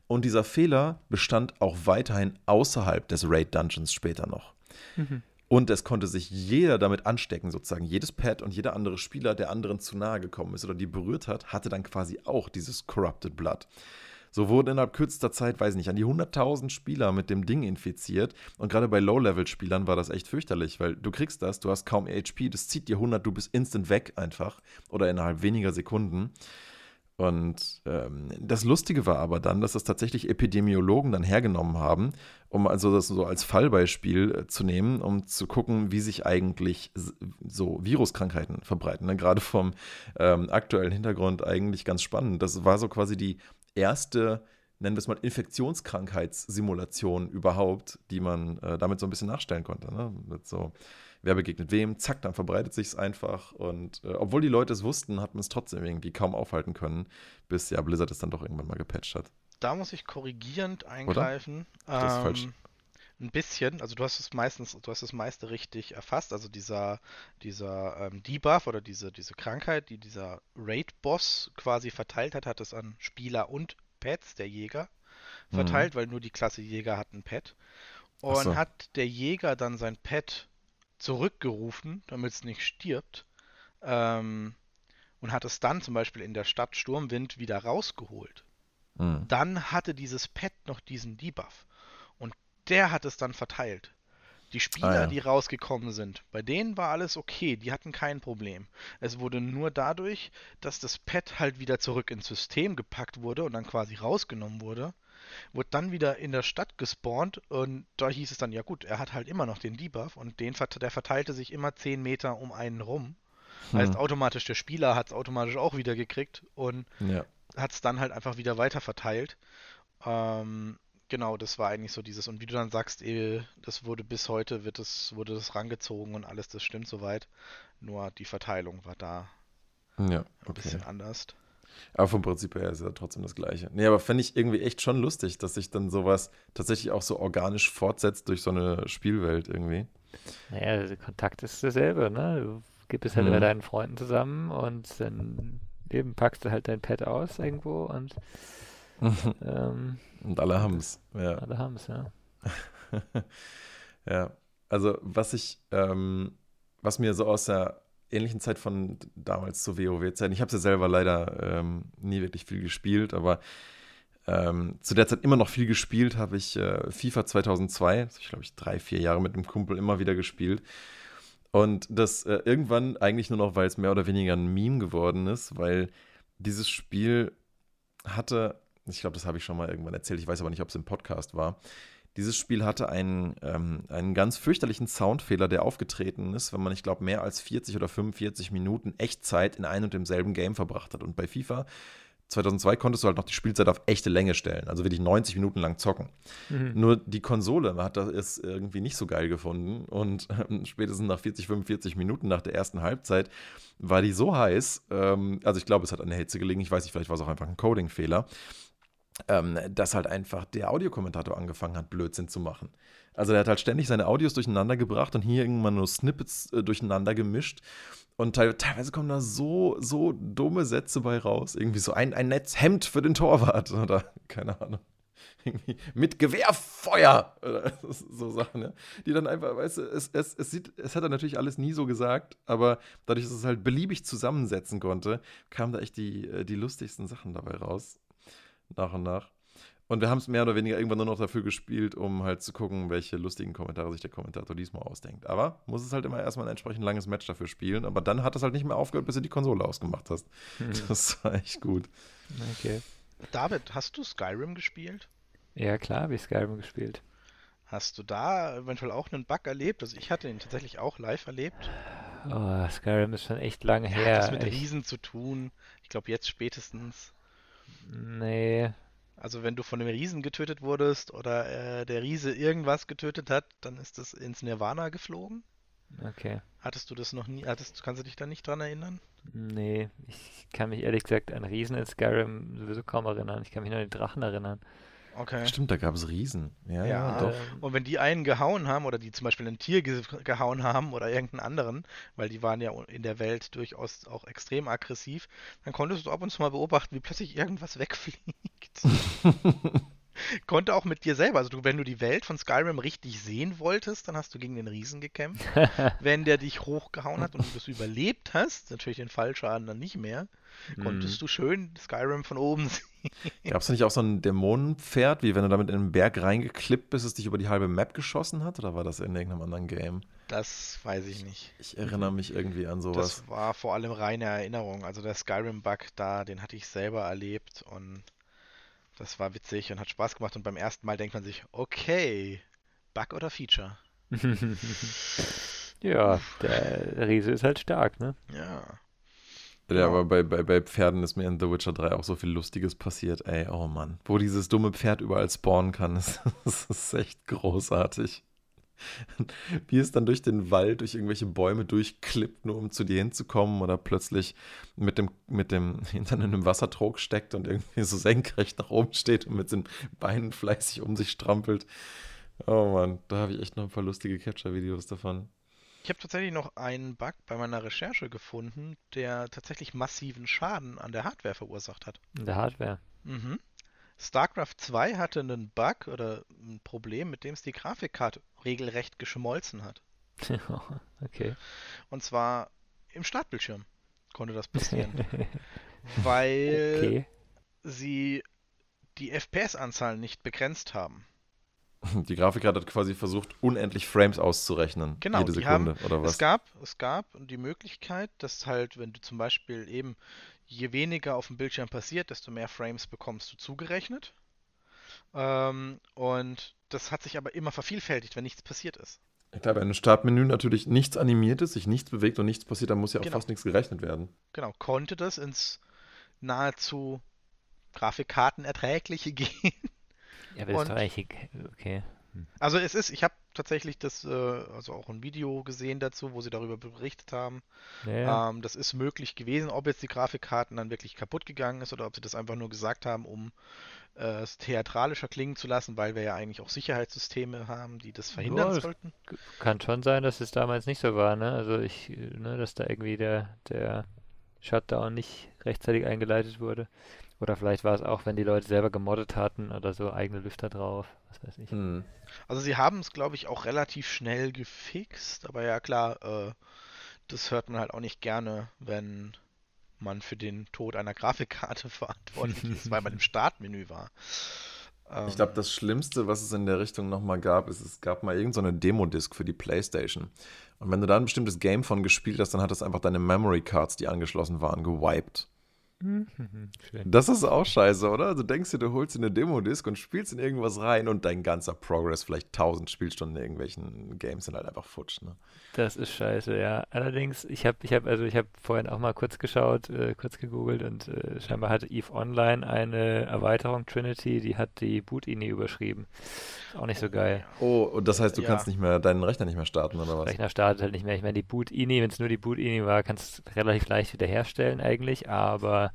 Und dieser Fehler bestand auch weiterhin außerhalb des Raid Dungeons später noch. Mhm. Und es konnte sich jeder damit anstecken, sozusagen. Jedes Pad und jeder andere Spieler, der anderen zu nahe gekommen ist oder die berührt hat, hatte dann quasi auch dieses Corrupted Blood. So wurden innerhalb kürzester Zeit, weiß ich nicht, an die 100.000 Spieler mit dem Ding infiziert. Und gerade bei Low-Level-Spielern war das echt fürchterlich, weil du kriegst das, du hast kaum HP, das zieht dir 100, du bist instant weg einfach. Oder innerhalb weniger Sekunden. Und ähm, das Lustige war aber dann, dass das tatsächlich Epidemiologen dann hergenommen haben, um also das so als Fallbeispiel äh, zu nehmen, um zu gucken, wie sich eigentlich so Viruskrankheiten verbreiten. Ne? Gerade vom ähm, aktuellen Hintergrund eigentlich ganz spannend. Das war so quasi die erste, nennen wir es mal, Infektionskrankheitssimulation überhaupt, die man äh, damit so ein bisschen nachstellen konnte. Ne? Mit so, wer begegnet wem, zack, dann verbreitet sich es einfach. Und äh, obwohl die Leute es wussten, hat man es trotzdem irgendwie kaum aufhalten können, bis ja Blizzard es dann doch irgendwann mal gepatcht hat. Da muss ich korrigierend eingreifen. Oder? Das ist ähm, falsch ein bisschen, also du hast es meistens, du hast das meiste richtig erfasst, also dieser, dieser ähm, Debuff oder diese, diese Krankheit, die dieser Raid-Boss quasi verteilt hat, hat es an Spieler und Pets, der Jäger, verteilt, mhm. weil nur die Klasse Jäger hat ein Pet. Und so. hat der Jäger dann sein Pet zurückgerufen, damit es nicht stirbt, ähm, und hat es dann zum Beispiel in der Stadt Sturmwind wieder rausgeholt. Mhm. Dann hatte dieses Pet noch diesen Debuff der hat es dann verteilt. Die Spieler, ah, ja. die rausgekommen sind, bei denen war alles okay, die hatten kein Problem. Es wurde nur dadurch, dass das Pad halt wieder zurück ins System gepackt wurde und dann quasi rausgenommen wurde, wurde dann wieder in der Stadt gespawnt und da hieß es dann, ja gut, er hat halt immer noch den Debuff und den, der verteilte sich immer 10 Meter um einen rum. Hm. Heißt automatisch, der Spieler hat es automatisch auch wieder gekriegt und ja. hat es dann halt einfach wieder weiter verteilt. Ähm, Genau, das war eigentlich so dieses. Und wie du dann sagst, eh, das wurde bis heute, wird das, wurde das rangezogen und alles, das stimmt soweit. Nur die Verteilung war da ja, okay. ein bisschen anders. Aber vom Prinzip her ist ja trotzdem das Gleiche. Nee, aber fände ich irgendwie echt schon lustig, dass sich dann sowas tatsächlich auch so organisch fortsetzt durch so eine Spielwelt irgendwie. Naja, der Kontakt ist dasselbe, ne? Du gibst halt mhm. bei deinen Freunden zusammen und dann eben packst du halt dein Pad aus irgendwo und ähm, und alle haben es. Ja. Alle haben es, ja. ja, also was ich, ähm, was mir so aus der ähnlichen Zeit von damals zur WoW-Zeit, ich habe es ja selber leider ähm, nie wirklich viel gespielt, aber ähm, zu der Zeit immer noch viel gespielt habe ich äh, FIFA 2002, das ich glaube ich drei, vier Jahre mit einem Kumpel immer wieder gespielt. Und das äh, irgendwann eigentlich nur noch, weil es mehr oder weniger ein Meme geworden ist, weil dieses Spiel hatte ich glaube, das habe ich schon mal irgendwann erzählt. Ich weiß aber nicht, ob es im Podcast war. Dieses Spiel hatte einen, ähm, einen ganz fürchterlichen Soundfehler, der aufgetreten ist, wenn man, ich glaube, mehr als 40 oder 45 Minuten Echtzeit in einem und demselben Game verbracht hat. Und bei FIFA 2002 konntest du halt noch die Spielzeit auf echte Länge stellen, also wirklich 90 Minuten lang zocken. Mhm. Nur die Konsole hat das irgendwie nicht so geil gefunden und äh, spätestens nach 40, 45 Minuten nach der ersten Halbzeit war die so heiß, ähm, also ich glaube, es hat an der Hitze gelegen, ich weiß nicht, vielleicht war es auch einfach ein Coding-Fehler, ähm, dass halt einfach der Audiokommentator angefangen hat, Blödsinn zu machen. Also er hat halt ständig seine Audios durcheinander gebracht und hier irgendwann nur Snippets äh, durcheinander gemischt. Und te teilweise kommen da so, so dumme Sätze bei raus. Irgendwie so ein, ein Netzhemd für den Torwart oder keine Ahnung. Irgendwie mit Gewehrfeuer oder so Sachen, ja. Die dann einfach, weißt du, es, es, es, sieht, es hat er natürlich alles nie so gesagt, aber dadurch, dass es halt beliebig zusammensetzen konnte, kamen da echt die, äh, die lustigsten Sachen dabei raus nach und nach. Und wir haben es mehr oder weniger irgendwann nur noch dafür gespielt, um halt zu gucken, welche lustigen Kommentare sich der Kommentator diesmal ausdenkt. Aber muss es halt immer erstmal ein entsprechend langes Match dafür spielen. Aber dann hat es halt nicht mehr aufgehört, bis du die Konsole ausgemacht hast. Hm. Das war echt gut. Okay. David, hast du Skyrim gespielt? Ja, klar habe ich Skyrim gespielt. Hast du da eventuell auch einen Bug erlebt? Also ich hatte ihn tatsächlich auch live erlebt. Oh, Skyrim ist schon echt lange her. Hat das mit echt. Riesen zu tun. Ich glaube jetzt spätestens. Nee, Also wenn du von einem Riesen getötet wurdest oder äh, der Riese irgendwas getötet hat, dann ist das ins Nirvana geflogen. Okay. Hattest du das noch nie, hattest, kannst du dich da nicht dran erinnern? Nee, ich kann mich ehrlich gesagt an Riesen in Skyrim sowieso kaum erinnern. Ich kann mich nur an den Drachen erinnern. Okay. Stimmt, da gab es Riesen. Ja, ja, ja doch. Und wenn die einen gehauen haben oder die zum Beispiel ein Tier ge gehauen haben oder irgendeinen anderen, weil die waren ja in der Welt durchaus auch extrem aggressiv, dann konntest du ab und zu mal beobachten, wie plötzlich irgendwas wegfliegt. Konnte auch mit dir selber. Also du, wenn du die Welt von Skyrim richtig sehen wolltest, dann hast du gegen den Riesen gekämpft. wenn der dich hochgehauen hat und du das überlebt hast, natürlich den Fallschaden dann nicht mehr, konntest hm. du schön Skyrim von oben sehen. Gab es nicht auch so ein Dämonenpferd, wie wenn du damit in einen Berg reingeklippt bist, es dich über die halbe Map geschossen hat? Oder war das in irgendeinem anderen Game? Das weiß ich nicht. Ich erinnere mich irgendwie an sowas. Das war vor allem reine Erinnerung. Also der Skyrim-Bug da, den hatte ich selber erlebt und das war witzig und hat Spaß gemacht. Und beim ersten Mal denkt man sich, okay, Bug oder Feature? ja, der Riese ist halt stark, ne? Ja. Ja, aber bei, bei, bei Pferden ist mir in The Witcher 3 auch so viel Lustiges passiert. Ey, oh Mann. Wo dieses dumme Pferd überall spawnen kann, das, das ist echt großartig. Wie es dann durch den Wald, durch irgendwelche Bäume durchklippt, nur um zu dir hinzukommen oder plötzlich mit dem, mit dem Hintern in einem Wassertrog steckt und irgendwie so senkrecht nach oben steht und mit den Beinen fleißig um sich strampelt. Oh Mann, da habe ich echt noch ein paar lustige Capture-Videos davon. Ich habe tatsächlich noch einen Bug bei meiner Recherche gefunden, der tatsächlich massiven Schaden an der Hardware verursacht hat. In der Hardware? Mhm. StarCraft 2 hatte einen Bug oder ein Problem, mit dem es die Grafikkarte regelrecht geschmolzen hat. okay. Und zwar im Startbildschirm konnte das passieren. weil okay. sie die FPS-Anzahl nicht begrenzt haben. Die Grafikkarte hat quasi versucht, unendlich Frames auszurechnen. Genau, jede Sekunde, haben, oder was? Es gab, es gab die Möglichkeit, dass halt, wenn du zum Beispiel eben, je weniger auf dem Bildschirm passiert, desto mehr Frames bekommst du zugerechnet. Ähm, und das hat sich aber immer vervielfältigt, wenn nichts passiert ist. Ich glaube, wenn ein Startmenü natürlich nichts animiert ist, sich nichts bewegt und nichts passiert, dann muss ja auch genau. fast nichts gerechnet werden. Genau, konnte das ins nahezu Grafikkartenerträgliche gehen. Ja, aber das ist doch okay. Hm. Also es ist, ich habe tatsächlich das, äh, also auch ein Video gesehen dazu, wo sie darüber berichtet haben. Ja. Ähm, das ist möglich gewesen, ob jetzt die Grafikkarten dann wirklich kaputt gegangen ist oder ob sie das einfach nur gesagt haben, um äh, es theatralischer klingen zu lassen, weil wir ja eigentlich auch Sicherheitssysteme haben, die das verhindern ja, sollten. Kann schon sein, dass es damals nicht so war, ne? Also ich, ne, dass da irgendwie der, der Shutdown nicht rechtzeitig eingeleitet wurde. Oder vielleicht war es auch, wenn die Leute selber gemoddet hatten oder so eigene Lüfter drauf, was weiß ich. Hm. Also sie haben es, glaube ich, auch relativ schnell gefixt, aber ja klar, äh, das hört man halt auch nicht gerne, wenn man für den Tod einer Grafikkarte verantwortlich ist, weil man im Startmenü war. Ich glaube, das Schlimmste, was es in der Richtung nochmal gab, ist, es gab mal irgendeine so Demo-Disc für die Playstation. Und wenn du da ein bestimmtes Game von gespielt hast, dann hat es einfach deine Memory Cards, die angeschlossen waren, gewiped. Das ist auch scheiße, oder? Also denkst du, du holst dir eine Demo-Disc und spielst in irgendwas rein und dein ganzer Progress, vielleicht 1000 Spielstunden in irgendwelchen Games sind halt einfach futsch, ne? Das ist scheiße, ja. Allerdings, ich habe ich hab, also ich hab vorhin auch mal kurz geschaut, äh, kurz gegoogelt und äh, scheinbar hatte EVE Online eine Erweiterung Trinity, die hat die Boot-INI überschrieben. Ist auch nicht so geil. Oh, und das heißt, du ja. kannst nicht mehr, deinen Rechner nicht mehr starten, oder was? Der Rechner startet halt nicht mehr. Ich meine, die Boot-INI, wenn es nur die Boot-INI war, kannst du relativ leicht wiederherstellen eigentlich, aber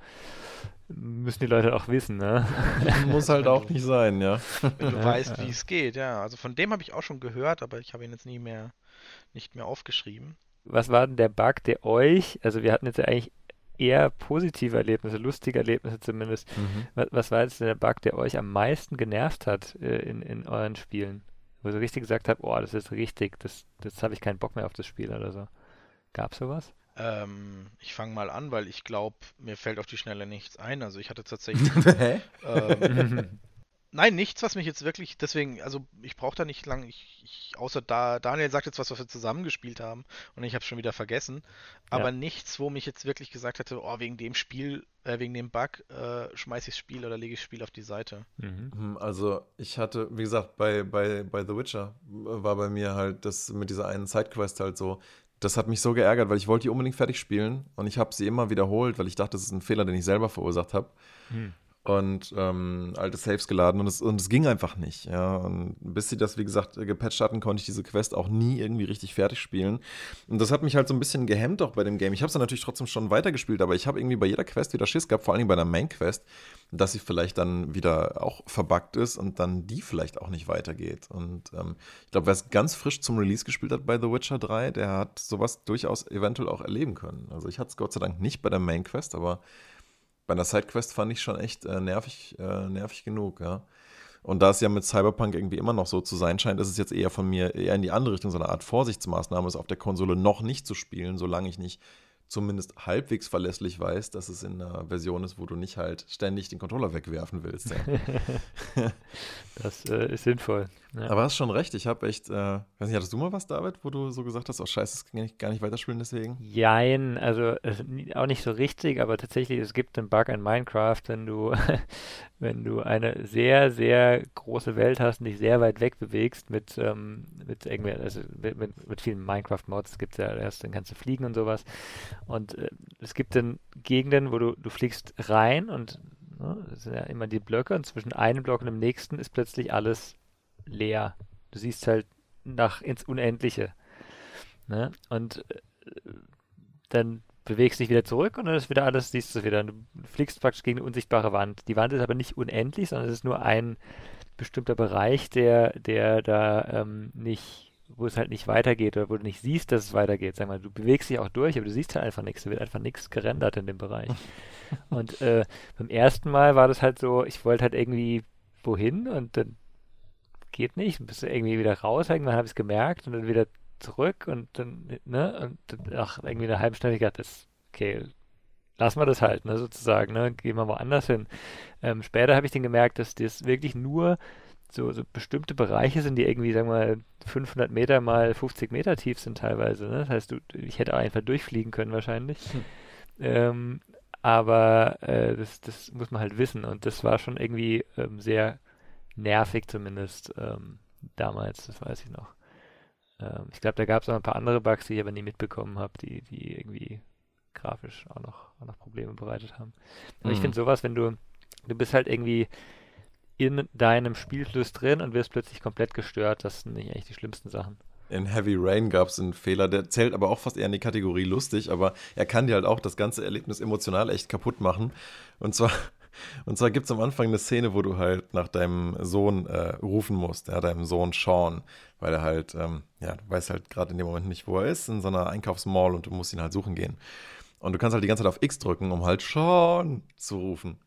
müssen die Leute auch wissen, ne? Muss halt auch nicht sein, ja. Wenn du ja, weißt, ja. wie es geht, ja. Also von dem habe ich auch schon gehört, aber ich habe ihn jetzt nie mehr, nicht mehr aufgeschrieben. Was war denn der Bug, der euch, also wir hatten jetzt ja eigentlich eher positive Erlebnisse, lustige Erlebnisse zumindest. Mhm. Was, was, war jetzt der Bug, der euch am meisten genervt hat äh, in, in euren Spielen? Wo ihr so richtig gesagt habt, oh, das ist richtig, das, das habe ich keinen Bock mehr auf das Spiel oder so. Gab es sowas? Ähm, ich fange mal an, weil ich glaube, mir fällt auf die Schnelle nichts ein. Also ich hatte tatsächlich ähm, Nein, nichts, was mich jetzt wirklich, deswegen, also ich brauche da nicht lang, ich, ich, außer da, Daniel sagt jetzt was, was wir zusammengespielt haben und ich habe schon wieder vergessen, aber ja. nichts, wo mich jetzt wirklich gesagt hätte, oh, wegen dem Spiel, äh, wegen dem Bug, äh, schmeiße ich das Spiel oder lege ich das Spiel auf die Seite. Mhm. Hm, also ich hatte, wie gesagt, bei, bei, bei The Witcher war bei mir halt das mit dieser einen Sidequest halt so, das hat mich so geärgert, weil ich wollte die unbedingt fertig spielen und ich habe sie immer wiederholt, weil ich dachte, das ist ein Fehler, den ich selber verursacht habe. Hm. Und ähm, alte Saves geladen und es, und es ging einfach nicht. Ja. Und bis sie das, wie gesagt, gepatcht hatten, konnte ich diese Quest auch nie irgendwie richtig fertig spielen. Und das hat mich halt so ein bisschen gehemmt auch bei dem Game. Ich habe es natürlich trotzdem schon weitergespielt, aber ich habe irgendwie bei jeder Quest wieder Schiss gehabt, vor allem bei der Main-Quest, dass sie vielleicht dann wieder auch verbuggt ist und dann die vielleicht auch nicht weitergeht. Und ähm, ich glaube, wer es ganz frisch zum Release gespielt hat bei The Witcher 3, der hat sowas durchaus eventuell auch erleben können. Also ich hatte es Gott sei Dank nicht bei der Main-Quest, aber bei einer Sidequest fand ich schon echt äh, nervig, äh, nervig genug, ja. Und da es ja mit Cyberpunk irgendwie immer noch so zu sein scheint, ist es jetzt eher von mir eher in die andere Richtung, so eine Art Vorsichtsmaßnahme ist, auf der Konsole noch nicht zu spielen, solange ich nicht zumindest halbwegs verlässlich weiß, dass es in einer Version ist, wo du nicht halt ständig den Controller wegwerfen willst. Ja. das äh, ist sinnvoll. Ja. Aber hast schon recht, ich habe echt, äh, weiß nicht, hattest du mal was, David, wo du so gesagt hast, oh scheiße, das kann ich gar nicht weiterspielen deswegen? Jein, also auch nicht so richtig, aber tatsächlich, es gibt einen Bug in Minecraft, wenn du, wenn du eine sehr, sehr große Welt hast und dich sehr weit weg bewegst mit, ähm, mit irgendwie, also mit, mit, mit vielen Minecraft-Mods, gibt es ja erst, dann kannst du fliegen und sowas. Und äh, es gibt dann Gegenden, wo du, du fliegst rein und ne, das sind ja immer die Blöcke und zwischen einem Block und dem nächsten ist plötzlich alles leer. Du siehst halt nach ins Unendliche. Ne? Und äh, dann bewegst dich wieder zurück und dann ist wieder alles, siehst du wieder. Du fliegst praktisch gegen eine unsichtbare Wand. Die Wand ist aber nicht unendlich, sondern es ist nur ein bestimmter Bereich, der, der da ähm, nicht, wo es halt nicht weitergeht oder wo du nicht siehst, dass es weitergeht. Sag mal, du bewegst dich auch durch, aber du siehst halt einfach nichts. Da wird einfach nichts gerendert in dem Bereich. und äh, beim ersten Mal war das halt so, ich wollte halt irgendwie wohin und dann geht nicht, dann bist du irgendwie wieder raus, irgendwann habe ich es gemerkt und dann wieder zurück und dann, ne, und dann, ach, irgendwie eine halbe Stunde gedacht, das, okay, lassen wir das halt, ne, sozusagen, ne, gehen wir woanders hin. Ähm, später habe ich dann gemerkt, dass das wirklich nur so, so bestimmte Bereiche sind, die irgendwie, sagen wir mal, 500 Meter mal 50 Meter tief sind teilweise, ne? Das heißt, du, ich hätte auch einfach durchfliegen können wahrscheinlich. Hm. Ähm, aber äh, das, das muss man halt wissen und das war schon irgendwie ähm, sehr nervig zumindest ähm, damals, das weiß ich noch. Ähm, ich glaube, da gab es noch ein paar andere Bugs, die ich aber nie mitbekommen habe, die, die irgendwie grafisch auch noch, auch noch Probleme bereitet haben. Aber mhm. ich finde sowas, wenn du, du bist halt irgendwie in deinem Spielfluss drin und wirst plötzlich komplett gestört, das sind nicht eigentlich die schlimmsten Sachen. In Heavy Rain gab es einen Fehler, der zählt aber auch fast eher in die Kategorie lustig, aber er kann dir halt auch das ganze Erlebnis emotional echt kaputt machen. Und zwar und zwar gibt es am Anfang eine Szene, wo du halt nach deinem Sohn äh, rufen musst, ja, deinem Sohn Sean, weil er halt, ähm, ja, du weißt halt gerade in dem Moment nicht, wo er ist, in so einer Einkaufsmall und du musst ihn halt suchen gehen. Und du kannst halt die ganze Zeit auf X drücken, um halt Sean zu rufen.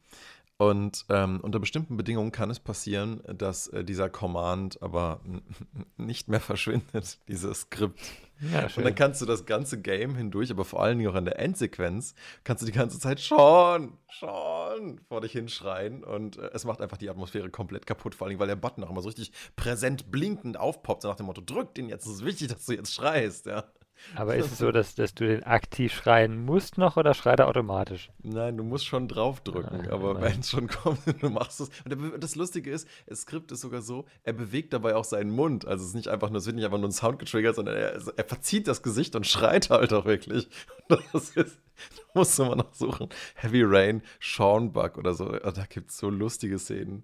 Und ähm, unter bestimmten Bedingungen kann es passieren, dass äh, dieser Command aber nicht mehr verschwindet, dieses Skript. Ja, und dann kannst du das ganze Game hindurch, aber vor allen Dingen auch in der Endsequenz, kannst du die ganze Zeit schon, schon vor dich hinschreien und äh, es macht einfach die Atmosphäre komplett kaputt, vor allem, weil der Button auch immer so richtig präsent blinkend aufpoppt, so nach dem Motto, drück den jetzt, es ist wichtig, dass du jetzt schreist, ja. Aber ist es so, dass, dass du den aktiv schreien musst noch oder schreit er automatisch? Nein, du musst schon draufdrücken, ah, aber wenn es schon kommt, du machst es. Und das Lustige ist, das Skript ist sogar so, er bewegt dabei auch seinen Mund. Also es ist nicht einfach nur, es wird nicht einfach nur ein Sound getriggert, sondern er, er verzieht das Gesicht und schreit halt auch wirklich. Das ist, du musst immer noch suchen. Heavy Rain, Sean Buck oder so. Da gibt es so lustige Szenen.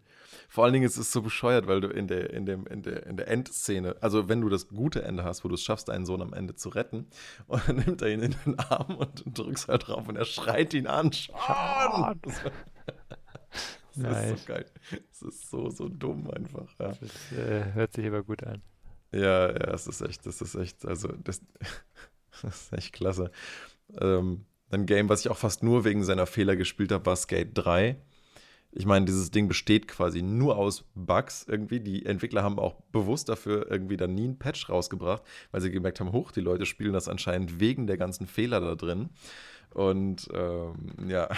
Vor allen Dingen ist es so bescheuert, weil du in der, in, dem, in, der, in der Endszene, also wenn du das gute Ende hast, wo du es schaffst, deinen Sohn am Ende zu retten, und dann nimmt er ihn in den Arm und drückst halt drauf und er schreit ihn an. Sean! Das, das nice. ist so geil. Das ist so, so dumm einfach. Ja. Das äh, hört sich aber gut an. Ja, ja, es ist echt, das ist echt, also das, das ist echt klasse. Ähm, ein Game, was ich auch fast nur wegen seiner Fehler gespielt habe, war Skate 3 ich meine, dieses Ding besteht quasi nur aus Bugs irgendwie. Die Entwickler haben auch bewusst dafür irgendwie dann nie einen Patch rausgebracht, weil sie gemerkt haben, hoch, die Leute spielen das anscheinend wegen der ganzen Fehler da drin. Und ähm, ja,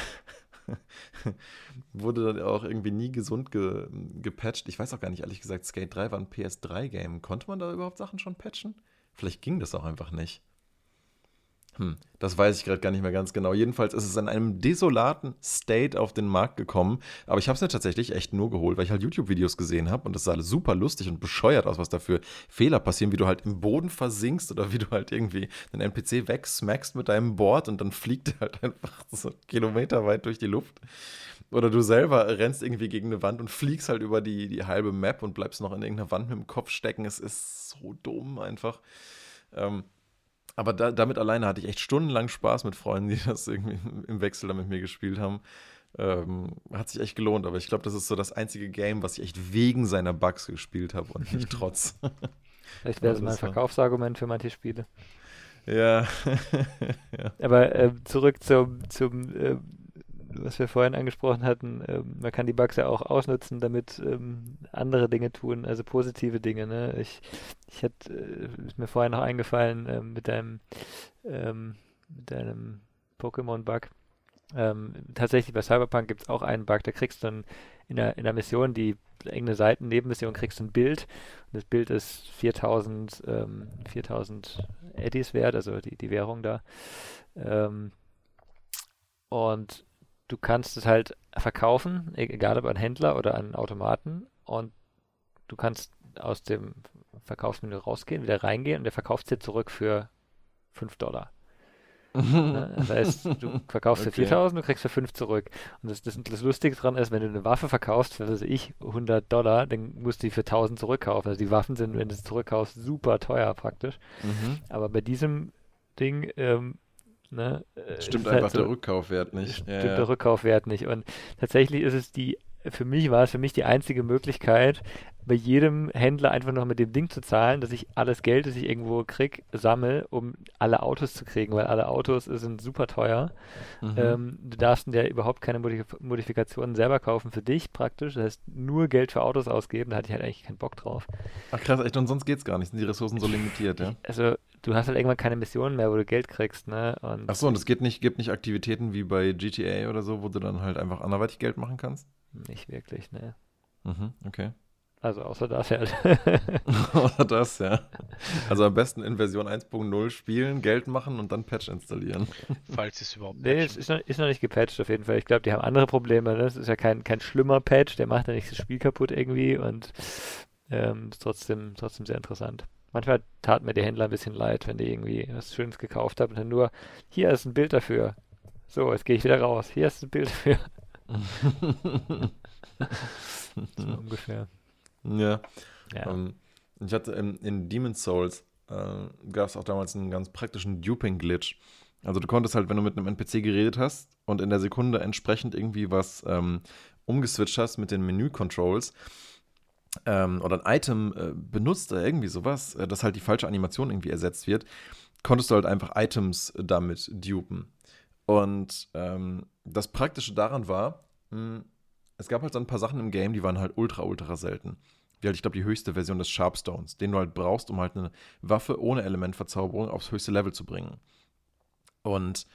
wurde dann auch irgendwie nie gesund ge gepatcht. Ich weiß auch gar nicht, ehrlich gesagt, Skate 3 war ein PS3-Game. Konnte man da überhaupt Sachen schon patchen? Vielleicht ging das auch einfach nicht. Hm, das weiß ich gerade gar nicht mehr ganz genau. Jedenfalls ist es in einem desolaten State auf den Markt gekommen. Aber ich habe es mir tatsächlich echt nur geholt, weil ich halt YouTube-Videos gesehen habe und das sah alles super lustig und bescheuert aus, was da für Fehler passieren, wie du halt im Boden versinkst oder wie du halt irgendwie einen NPC wegsmackst mit deinem Board und dann fliegt er halt einfach so kilometerweit durch die Luft. Oder du selber rennst irgendwie gegen eine Wand und fliegst halt über die, die halbe Map und bleibst noch in irgendeiner Wand mit dem Kopf stecken. Es ist so dumm einfach. Ähm, aber da, damit alleine hatte ich echt stundenlang Spaß mit Freunden, die das irgendwie im Wechsel da mit mir gespielt haben. Ähm, hat sich echt gelohnt, aber ich glaube, das ist so das einzige Game, was ich echt wegen seiner Bugs gespielt habe und nicht trotz. Vielleicht wäre es mal ein Verkaufsargument für manche Spiele. Ja. ja. Aber äh, zurück zum, zum äh, was wir vorhin angesprochen hatten, äh, man kann die Bugs ja auch ausnutzen, damit ähm, andere Dinge tun, also positive Dinge. Ne? Ich, ich hätte, äh, ist mir vorhin noch eingefallen äh, mit deinem, ähm, mit deinem Pokémon-Bug. Ähm, tatsächlich bei Cyberpunk gibt es auch einen Bug, da kriegst du dann in der, in der Mission, die irgendeine Seitennebenmission, kriegst du ein Bild und das Bild ist 4000, ähm, 4000 Eddies wert, also die, die Währung da. Ähm, und du kannst es halt verkaufen, e-, egal ob an Händler oder an Automaten und du kannst aus dem Verkaufsmenü rausgehen, wieder reingehen und der verkauft es dir zurück für 5 Dollar. Ne? das heißt, du verkaufst okay. für 4000, du kriegst für 5 zurück. Und das, das, das Lustige daran ist, wenn du eine Waffe verkaufst für, was weiß ich, 100 Dollar, dann musst du die für 1000 zurückkaufen. Also die Waffen sind, wenn du sie zurückkaufst, super teuer praktisch. Mhm. Aber bei diesem Ding ähm, Ne? Äh, stimmt einfach halt so, der Rückkaufwert nicht. Stimmt ja, ja. der Rückkaufwert nicht. Und tatsächlich ist es die, für mich war es für mich die einzige Möglichkeit, bei jedem Händler einfach noch mit dem Ding zu zahlen, dass ich alles Geld, das ich irgendwo krieg, sammle, um alle Autos zu kriegen, weil alle Autos sind super teuer. Mhm. Ähm, du darfst ja überhaupt keine Modif Modifikationen selber kaufen für dich praktisch. Das heißt, nur Geld für Autos ausgeben, da hatte ich halt eigentlich keinen Bock drauf. Ach krass, echt, und sonst geht's gar nicht. Sind die Ressourcen so limitiert, ja? Also, du hast halt irgendwann keine Missionen mehr, wo du Geld kriegst, ne? Und Ach so, und es geht nicht, gibt nicht Aktivitäten wie bei GTA oder so, wo du dann halt einfach anderweitig Geld machen kannst? Nicht wirklich, ne. Mhm, okay. Also außer das halt. außer das, ja. Also am besten in Version 1.0 spielen, Geld machen und dann Patch installieren. Falls es überhaupt patchen. Nee, es ist noch, ist noch, nicht gepatcht auf jeden Fall. Ich glaube, die haben andere Probleme. Ne? Das ist ja kein, kein schlimmer Patch, der macht ja nicht das Spiel kaputt irgendwie und ähm, ist trotzdem, trotzdem sehr interessant. Manchmal tat mir die Händler ein bisschen leid, wenn die irgendwie was Schönes gekauft haben und dann nur, hier ist ein Bild dafür. So, jetzt gehe ich wieder raus. Hier ist ein Bild dafür. so ungefähr. Ja. ja. Ähm, ich hatte in, in Demon's Souls äh, gab es auch damals einen ganz praktischen Duping-Glitch. Also du konntest halt, wenn du mit einem NPC geredet hast und in der Sekunde entsprechend irgendwie was ähm, umgeswitcht hast mit den Menü-Controls ähm, oder ein Item äh, benutzt oder irgendwie sowas, äh, dass halt die falsche Animation irgendwie ersetzt wird, konntest du halt einfach Items damit dupen. Und ähm, das Praktische daran war, hm, es gab halt so ein paar Sachen im Game, die waren halt ultra, ultra selten. Wie halt, ich glaube, die höchste Version des Sharpstones, den du halt brauchst, um halt eine Waffe ohne Elementverzauberung aufs höchste Level zu bringen. Und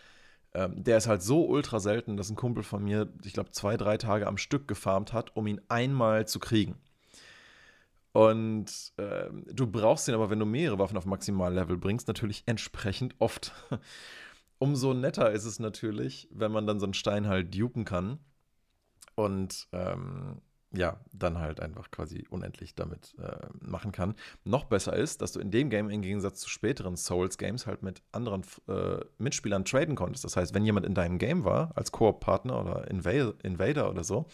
ähm, der ist halt so ultra selten, dass ein Kumpel von mir, ich glaube, zwei, drei Tage am Stück gefarmt hat, um ihn einmal zu kriegen. Und äh, du brauchst ihn aber, wenn du mehrere Waffen auf Maximallevel bringst, natürlich entsprechend oft. Umso netter ist es natürlich, wenn man dann so einen Stein halt dupen kann und ähm, ja, dann halt einfach quasi unendlich damit äh, machen kann. Noch besser ist, dass du in dem Game im Gegensatz zu späteren Souls-Games halt mit anderen äh, Mitspielern traden konntest. Das heißt, wenn jemand in deinem Game war, als Koop-Partner oder Inva Invader oder so,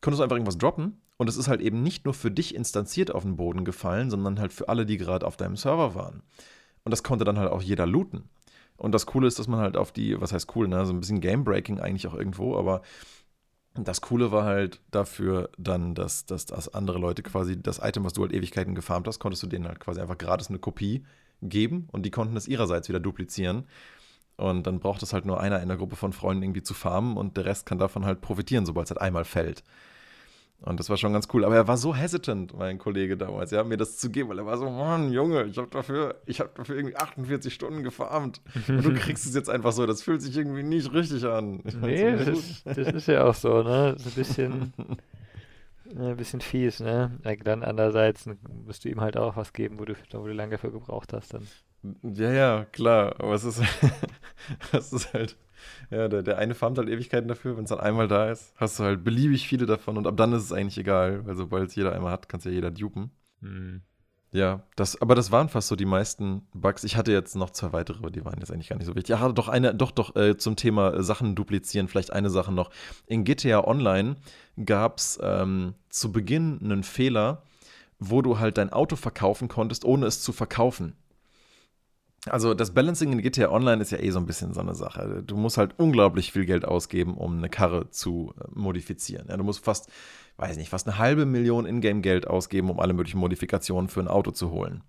konntest du einfach irgendwas droppen und es ist halt eben nicht nur für dich instanziert auf den Boden gefallen, sondern halt für alle, die gerade auf deinem Server waren. Und das konnte dann halt auch jeder looten. Und das Coole ist, dass man halt auf die, was heißt cool, ne, so ein bisschen Game-Breaking eigentlich auch irgendwo, aber das Coole war halt dafür dann, dass, dass, dass andere Leute quasi das Item, was du halt Ewigkeiten gefarmt hast, konntest du denen halt quasi einfach gratis eine Kopie geben und die konnten es ihrerseits wieder duplizieren. Und dann braucht es halt nur einer in der Gruppe von Freunden irgendwie zu farmen und der Rest kann davon halt profitieren, sobald es halt einmal fällt. Und das war schon ganz cool. Aber er war so hesitant, mein Kollege damals, ja, mir das zu geben, weil er war so, Mann, Junge, ich habe dafür, ich habe dafür irgendwie 48 Stunden gefarmt. Und du kriegst es jetzt einfach so. Das fühlt sich irgendwie nicht richtig an. Ich nee, das, das, ist ja auch so, ne? So ein bisschen. ein bisschen fies, ne? Dann andererseits musst du ihm halt auch was geben, wo du, wo du lange dafür gebraucht hast dann. Ja, ja, klar. Aber es ist, es ist halt, ja, der, der eine farmt halt Ewigkeiten dafür, wenn es dann einmal da ist, hast du halt beliebig viele davon und ab dann ist es eigentlich egal, weil sobald es jeder einmal hat, kannst ja jeder dupen. Mhm. Ja, das, aber das waren fast so die meisten Bugs. Ich hatte jetzt noch zwei weitere, aber die waren jetzt eigentlich gar nicht so wichtig. Ja, doch eine, doch, doch, äh, zum Thema äh, Sachen duplizieren, vielleicht eine Sache noch. In GTA Online gab es ähm, zu Beginn einen Fehler, wo du halt dein Auto verkaufen konntest, ohne es zu verkaufen. Also das Balancing in GTA Online ist ja eh so ein bisschen so eine Sache. Du musst halt unglaublich viel Geld ausgeben, um eine Karre zu äh, modifizieren. Ja, du musst fast weiß nicht, fast eine halbe Million Ingame-Geld ausgeben, um alle möglichen Modifikationen für ein Auto zu holen.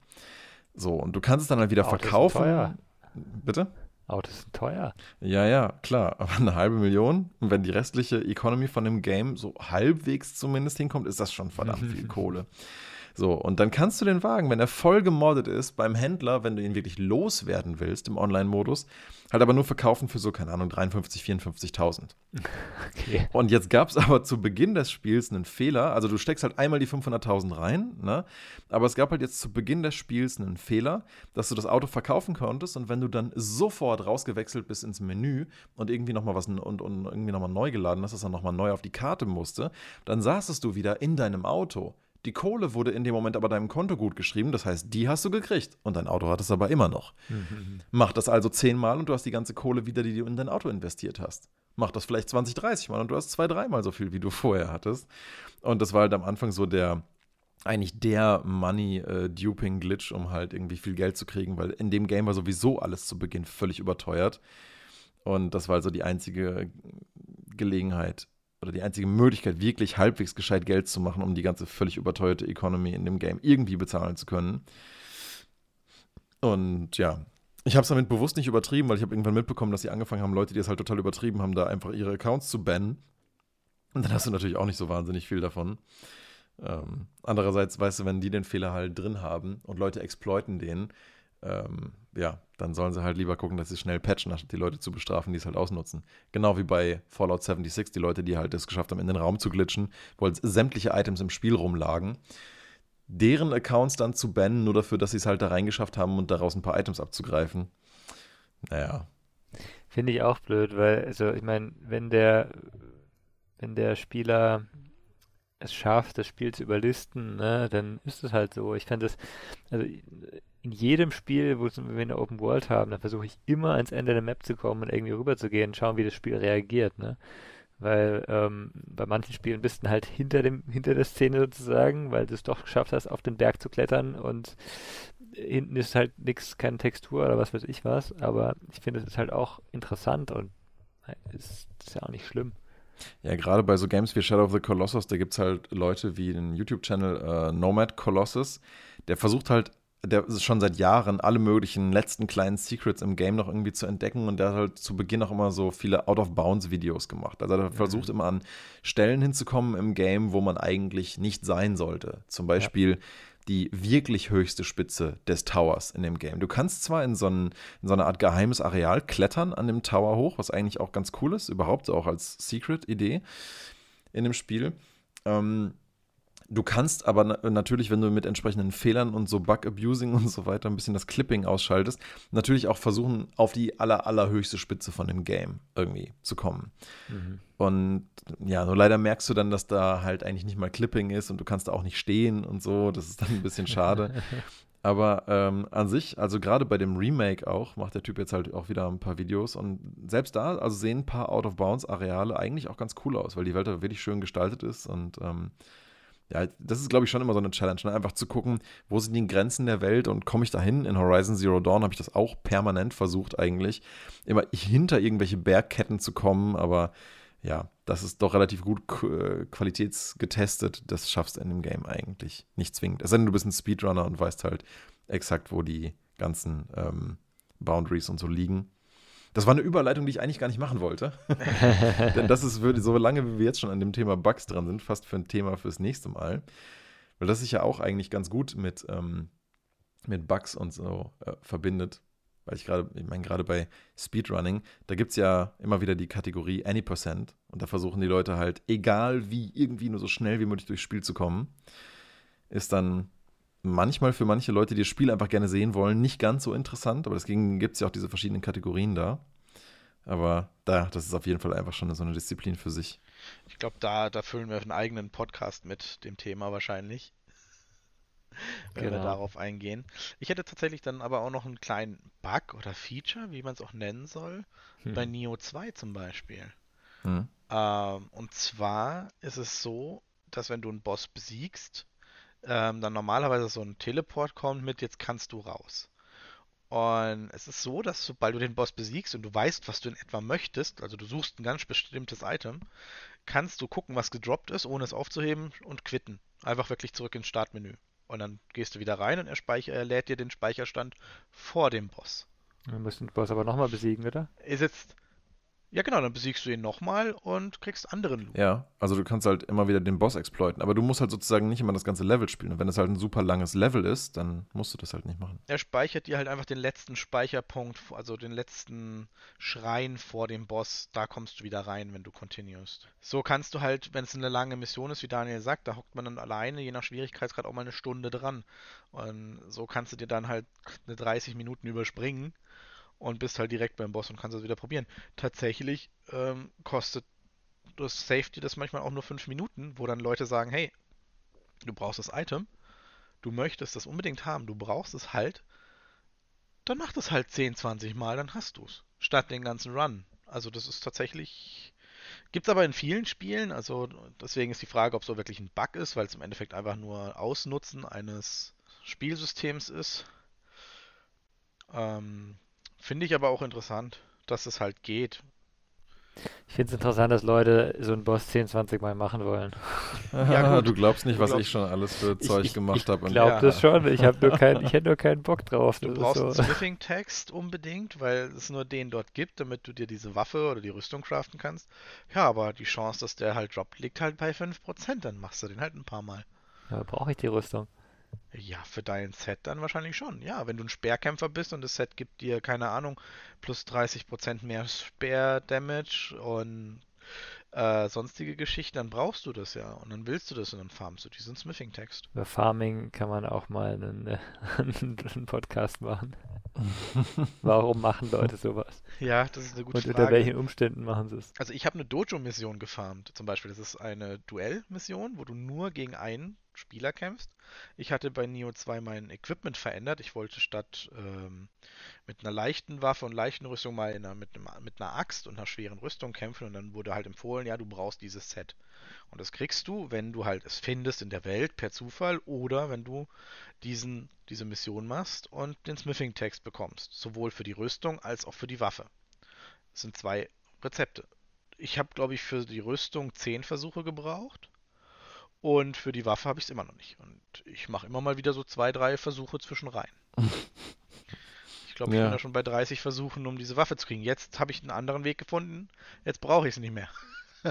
So, und du kannst es dann halt wieder Autos verkaufen. Sind teuer. Bitte? Autos sind teuer. Ja, ja, klar. Aber eine halbe Million, und wenn die restliche Economy von dem Game so halbwegs zumindest hinkommt, ist das schon verdammt viel Kohle. So, und dann kannst du den Wagen, wenn er voll gemoddet ist, beim Händler, wenn du ihn wirklich loswerden willst im Online-Modus, halt aber nur verkaufen für so, keine Ahnung, 53, 54.000. Okay. Und jetzt gab es aber zu Beginn des Spiels einen Fehler. Also du steckst halt einmal die 500.000 rein, ne? aber es gab halt jetzt zu Beginn des Spiels einen Fehler, dass du das Auto verkaufen konntest und wenn du dann sofort rausgewechselt bist ins Menü und irgendwie nochmal was und, und irgendwie nochmal neu geladen hast, dass er nochmal neu auf die Karte musste, dann saßest du wieder in deinem Auto. Die Kohle wurde in dem Moment aber deinem Konto gut geschrieben, das heißt, die hast du gekriegt und dein Auto hat es aber immer noch. Mhm. Mach das also zehnmal und du hast die ganze Kohle wieder, die du in dein Auto investiert hast. Mach das vielleicht 20, 30 Mal und du hast zwei, dreimal so viel, wie du vorher hattest. Und das war halt am Anfang so der, eigentlich der Money-Duping-Glitch, um halt irgendwie viel Geld zu kriegen, weil in dem Game war sowieso alles zu Beginn völlig überteuert. Und das war also die einzige Gelegenheit, oder die einzige Möglichkeit, wirklich halbwegs gescheit Geld zu machen, um die ganze völlig überteuerte Economy in dem Game irgendwie bezahlen zu können. Und ja, ich habe es damit bewusst nicht übertrieben, weil ich habe irgendwann mitbekommen, dass sie angefangen haben, Leute, die es halt total übertrieben haben, da einfach ihre Accounts zu bannen. Und dann hast du natürlich auch nicht so wahnsinnig viel davon. Ähm, andererseits, weißt du, wenn die den Fehler halt drin haben und Leute exploiten den, ähm, ja, dann sollen sie halt lieber gucken, dass sie schnell patchen, anstatt die Leute zu bestrafen, die es halt ausnutzen. Genau wie bei Fallout 76, die Leute, die halt es geschafft haben, in den Raum zu glitschen, halt sämtliche Items im Spiel rumlagen, deren Accounts dann zu bannen, nur dafür, dass sie es halt da reingeschafft haben und daraus ein paar Items abzugreifen. Naja. Finde ich auch blöd, weil, also ich meine, wenn der, wenn der Spieler es schafft, das Spiel zu überlisten, ne, dann ist es halt so. Ich fände das, also in jedem Spiel, wo wir eine Open World haben, da versuche ich immer ans Ende der Map zu kommen und irgendwie rüber zu gehen, schauen, wie das Spiel reagiert, ne? Weil ähm, bei manchen Spielen bist du halt hinter dem, hinter der Szene sozusagen, weil du es doch geschafft hast, auf den Berg zu klettern und hinten ist halt nichts, keine Textur oder was weiß ich was, aber ich finde, es ist halt auch interessant und ist, ist ja auch nicht schlimm. Ja, gerade bei so Games wie Shadow of the Colossus, da gibt es halt Leute wie den YouTube-Channel äh, Nomad Colossus, der versucht halt der ist schon seit Jahren alle möglichen letzten kleinen Secrets im Game noch irgendwie zu entdecken und der hat halt zu Beginn auch immer so viele Out-of-Bounds-Videos gemacht. Also er mhm. versucht immer an Stellen hinzukommen im Game, wo man eigentlich nicht sein sollte. Zum Beispiel ja. Die wirklich höchste Spitze des Towers in dem Game. Du kannst zwar in so, ein, in so eine Art geheimes Areal klettern an dem Tower hoch, was eigentlich auch ganz cool ist, überhaupt auch als Secret-Idee in dem Spiel. Ähm, Du kannst aber na natürlich, wenn du mit entsprechenden Fehlern und so Bug-Abusing und so weiter ein bisschen das Clipping ausschaltest, natürlich auch versuchen, auf die aller, allerhöchste Spitze von dem Game irgendwie zu kommen. Mhm. Und ja, nur leider merkst du dann, dass da halt eigentlich nicht mal Clipping ist und du kannst da auch nicht stehen und so. Das ist dann ein bisschen schade. Aber ähm, an sich, also gerade bei dem Remake auch, macht der Typ jetzt halt auch wieder ein paar Videos und selbst da, also sehen ein paar Out-of-Bounds-Areale eigentlich auch ganz cool aus, weil die Welt da wirklich schön gestaltet ist und ähm, ja, das ist, glaube ich, schon immer so eine Challenge, ne? einfach zu gucken, wo sind die Grenzen der Welt und komme ich dahin? In Horizon Zero Dawn habe ich das auch permanent versucht, eigentlich, immer hinter irgendwelche Bergketten zu kommen, aber ja, das ist doch relativ gut äh, qualitätsgetestet. Das schaffst du in dem Game eigentlich nicht zwingend. Es sei denn, du bist ein Speedrunner und weißt halt exakt, wo die ganzen ähm, Boundaries und so liegen. Das war eine Überleitung, die ich eigentlich gar nicht machen wollte. Denn das ist, so lange wie wir jetzt schon an dem Thema Bugs dran sind, fast für ein Thema fürs nächste Mal. Weil das sich ja auch eigentlich ganz gut mit, ähm, mit Bugs und so äh, verbindet. weil ich gerade, ich meine, gerade bei Speedrunning, da gibt es ja immer wieder die Kategorie Any Percent und da versuchen die Leute halt, egal wie, irgendwie nur so schnell wie möglich durchs Spiel zu kommen. Ist dann manchmal für manche Leute, die das Spiel einfach gerne sehen wollen, nicht ganz so interessant, aber deswegen gibt es ja auch diese verschiedenen Kategorien da. Aber da, das ist auf jeden Fall einfach schon so eine Disziplin für sich. Ich glaube, da, da füllen wir einen eigenen Podcast mit dem Thema wahrscheinlich wenn genau. wir darauf eingehen. Ich hätte tatsächlich dann aber auch noch einen kleinen Bug oder Feature, wie man es auch nennen soll, hm. bei Neo 2 zum Beispiel. Hm. Ähm, und zwar ist es so, dass wenn du einen Boss besiegst, ähm, dann normalerweise so ein Teleport kommt mit, jetzt kannst du raus. Und es ist so, dass sobald du den Boss besiegst und du weißt, was du in etwa möchtest, also du suchst ein ganz bestimmtes Item, kannst du gucken, was gedroppt ist, ohne es aufzuheben und quitten. Einfach wirklich zurück ins Startmenü. Und dann gehst du wieder rein und er, speicher, er lädt dir den Speicherstand vor dem Boss. Dann musst du den Boss aber nochmal besiegen, oder? Ist jetzt ja, genau, dann besiegst du ihn nochmal und kriegst anderen Loot. Ja, also du kannst halt immer wieder den Boss exploiten, aber du musst halt sozusagen nicht immer das ganze Level spielen. Und wenn es halt ein super langes Level ist, dann musst du das halt nicht machen. Er speichert dir halt einfach den letzten Speicherpunkt, also den letzten Schrein vor dem Boss. Da kommst du wieder rein, wenn du continuest. So kannst du halt, wenn es eine lange Mission ist, wie Daniel sagt, da hockt man dann alleine, je nach Schwierigkeitsgrad, auch mal eine Stunde dran. Und so kannst du dir dann halt eine 30 Minuten überspringen und bist halt direkt beim Boss und kannst es wieder probieren. Tatsächlich ähm, kostet das Safety das manchmal auch nur 5 Minuten, wo dann Leute sagen, hey, du brauchst das Item, du möchtest das unbedingt haben, du brauchst es halt, dann mach das halt 10, 20 Mal, dann hast du es. Statt den ganzen Run. Also das ist tatsächlich. Gibt es aber in vielen Spielen, also deswegen ist die Frage, ob so wirklich ein Bug ist, weil es im Endeffekt einfach nur Ausnutzen eines Spielsystems ist. Ähm, Finde ich aber auch interessant, dass es halt geht. Ich finde es interessant, dass Leute so einen Boss 10, 20 Mal machen wollen. Ja, gut. du glaubst nicht, was glaubst, ich schon alles für Zeug ich, gemacht habe. Ich glaube ja. das schon. Ich, nur kein, ich hätte nur keinen Bock drauf. Du brauchst so. einen Smithing-Text unbedingt, weil es nur den dort gibt, damit du dir diese Waffe oder die Rüstung craften kannst. Ja, aber die Chance, dass der halt droppt, liegt halt bei 5%. Dann machst du den halt ein paar Mal. Ja, brauche ich die Rüstung. Ja, für dein Set dann wahrscheinlich schon. Ja, wenn du ein Speerkämpfer bist und das Set gibt dir, keine Ahnung, plus 30% mehr Speer-Damage und äh, sonstige Geschichten, dann brauchst du das ja und dann willst du das und dann farmst du diesen Smithing-Text. Über Farming kann man auch mal einen, äh, einen Podcast machen. Warum machen Leute sowas? Ja, das ist eine gute und Frage. Und unter welchen Umständen machen sie es? Also ich habe eine Dojo-Mission gefarmt, zum Beispiel. Das ist eine Duell-Mission, wo du nur gegen einen Spieler kämpfst. Ich hatte bei Neo 2 mein Equipment verändert. Ich wollte statt ähm, mit einer leichten Waffe und leichten Rüstung mal einer, mit, einem, mit einer Axt und einer schweren Rüstung kämpfen und dann wurde halt empfohlen, ja, du brauchst dieses Set. Und das kriegst du, wenn du halt es findest in der Welt per Zufall oder wenn du diesen, diese Mission machst und den Smithing-Text bekommst. Sowohl für die Rüstung als auch für die Waffe. Das sind zwei Rezepte. Ich habe, glaube ich, für die Rüstung zehn Versuche gebraucht und für die Waffe habe ich es immer noch nicht. Und ich mache immer mal wieder so zwei, drei Versuche zwischen rein. Ich glaube, ich ja. bin da schon bei 30 Versuchen, um diese Waffe zu kriegen. Jetzt habe ich einen anderen Weg gefunden. Jetzt brauche ich es nicht mehr.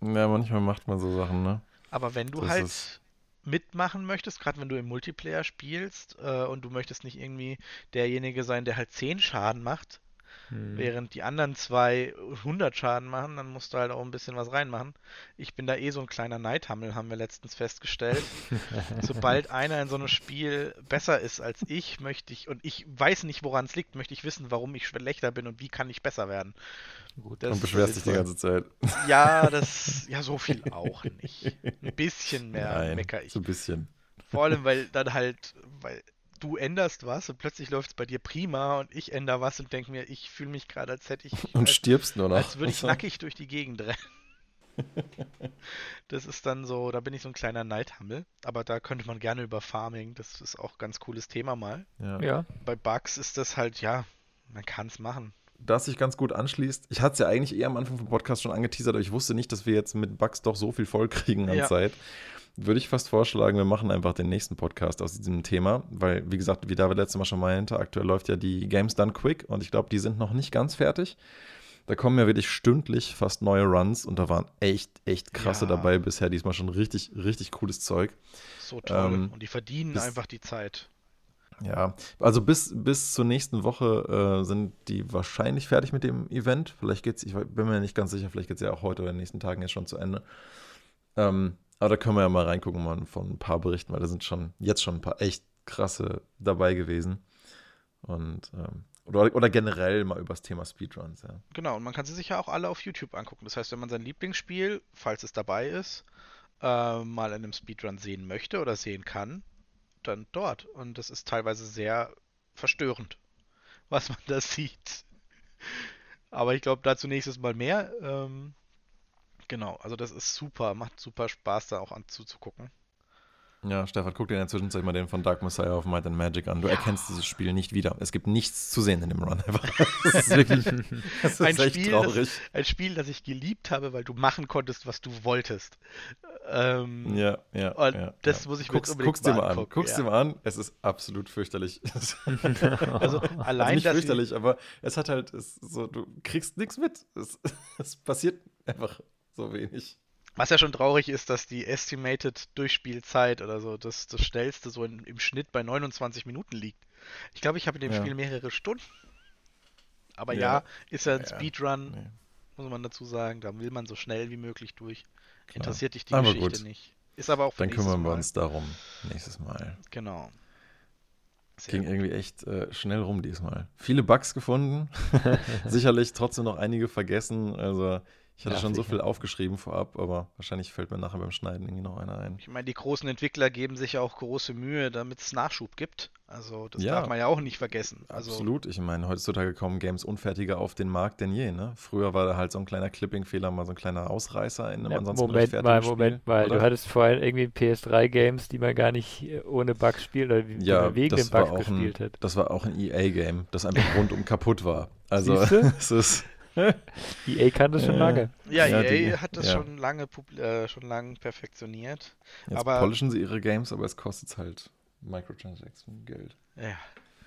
ja, manchmal macht man so Sachen, ne? Aber wenn du das halt mitmachen möchtest, gerade wenn du im Multiplayer spielst äh, und du möchtest nicht irgendwie derjenige sein, der halt 10 Schaden macht, hm. Während die anderen zwei 100 Schaden machen, dann musst du halt auch ein bisschen was reinmachen. Ich bin da eh so ein kleiner Neidhammel, haben wir letztens festgestellt. Sobald einer in so einem Spiel besser ist als ich, möchte ich, und ich weiß nicht, woran es liegt, möchte ich wissen, warum ich schlechter bin und wie kann ich besser werden. Gut, das, und beschwerst dich die ganze Zeit. Ja, das, ja, so viel auch nicht. Ein bisschen mehr Nein, mecker ich. So ein bisschen. Vor allem, weil dann halt, weil du änderst was und plötzlich läuft es bei dir prima und ich ändere was und denke mir, ich fühle mich gerade, als hätte ich. Und als, stirbst nur noch. Als würde ich nackig durch die Gegend rennen. das ist dann so, da bin ich so ein kleiner Neidhammel. Aber da könnte man gerne über Farming, das ist auch ein ganz cooles Thema mal. Ja. ja. Bei Bugs ist das halt, ja, man kann es machen. Das sich ganz gut anschließt. Ich hatte es ja eigentlich eher am Anfang vom Podcast schon angeteasert, aber ich wusste nicht, dass wir jetzt mit Bugs doch so viel voll kriegen an ja. Zeit würde ich fast vorschlagen, wir machen einfach den nächsten Podcast aus diesem Thema, weil, wie gesagt, wie David letztes Mal schon meinte, aktuell läuft ja die Games Done Quick und ich glaube, die sind noch nicht ganz fertig. Da kommen ja wirklich stündlich fast neue Runs und da waren echt, echt krasse ja. dabei bisher. Diesmal schon richtig, richtig cooles Zeug. So toll. Ähm, und die verdienen einfach die Zeit. Ja, also bis, bis zur nächsten Woche äh, sind die wahrscheinlich fertig mit dem Event. Vielleicht geht es, ich bin mir nicht ganz sicher, vielleicht geht es ja auch heute oder in den nächsten Tagen jetzt schon zu Ende. Ähm, aber da können wir ja mal reingucken mal von ein paar Berichten, weil da sind schon jetzt schon ein paar echt krasse dabei gewesen. Und ähm, oder, oder generell mal über das Thema Speedruns, ja. Genau, und man kann sie sich ja auch alle auf YouTube angucken. Das heißt, wenn man sein Lieblingsspiel, falls es dabei ist, äh, mal in einem Speedrun sehen möchte oder sehen kann, dann dort. Und das ist teilweise sehr verstörend, was man da sieht. Aber ich glaube, dazu nächstes Mal mehr. Ähm, genau, also das ist super, macht super Spaß, da auch anzuzugucken. Ja, Stefan, guck dir in der Zwischenzeit mal den von Dark Messiah of Might and Magic an. Du ja. erkennst dieses Spiel nicht wieder. Es gibt nichts zu sehen in dem Run. Das ist wirklich das ist ein echt Spiel, traurig. Das, ein Spiel, das ich geliebt habe, weil du machen konntest, was du wolltest. Ähm, ja, ja. Und ja, das ja. muss ich mir guck's, guck's dir mal an. Guck's dir mal an. Es ist absolut fürchterlich. also allein also nicht fürchterlich, aber es hat halt es so, du kriegst nichts mit. Es, es passiert einfach so wenig. Was ja schon traurig ist, dass die Estimated Durchspielzeit oder so das, das schnellste so in, im Schnitt bei 29 Minuten liegt. Ich glaube, ich habe in dem ja. Spiel mehrere Stunden. Aber ja, ja ist ja ein Speedrun, nee. muss man dazu sagen. Da will man so schnell wie möglich durch. Klar. Interessiert dich die aber Geschichte gut. nicht. Ist aber auch Dann kümmern wir Mal. uns darum nächstes Mal. Genau. Sehr Ging gut. irgendwie echt äh, schnell rum diesmal. Viele Bugs gefunden. Sicherlich trotzdem noch einige vergessen. Also ich hatte ja, schon so viel aufgeschrieben vorab, aber wahrscheinlich fällt mir nachher beim Schneiden irgendwie noch einer ein. Ich meine, die großen Entwickler geben sich ja auch große Mühe, damit es Nachschub gibt. Also das ja, darf man ja auch nicht vergessen. Also, absolut. Ich meine, heutzutage kommen Games unfertiger auf den Markt denn je. Ne? Früher war da halt so ein kleiner Clipping-Fehler, mal so ein kleiner Ausreißer in einem ja, ansonsten Moment mal, Moment mal. Oder? Du hattest vorhin irgendwie PS3-Games, die man gar nicht äh, ohne Bugs spielt oder wie ja, man wegen den Bugs gespielt ein, hat. Das war auch ein EA-Game, das einfach rundum kaputt war. Also es ist EA kann das schon lange. Ja, ja EA die, hat das ja. schon lange äh, schon lange perfektioniert. Jetzt aber polischen sie ihre Games, aber es kostet halt Microtransaction Geld. Ja.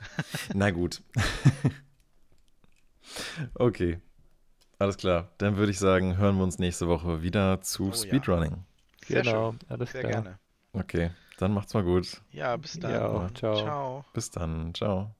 Na gut. okay. Alles klar. Dann würde ich sagen, hören wir uns nächste Woche wieder zu oh, Speedrunning. Ja. genau, schön. alles Sehr klar. gerne. Okay, dann macht's mal gut. Ja, bis dann. Ja, ciao. ciao. Bis dann. Ciao.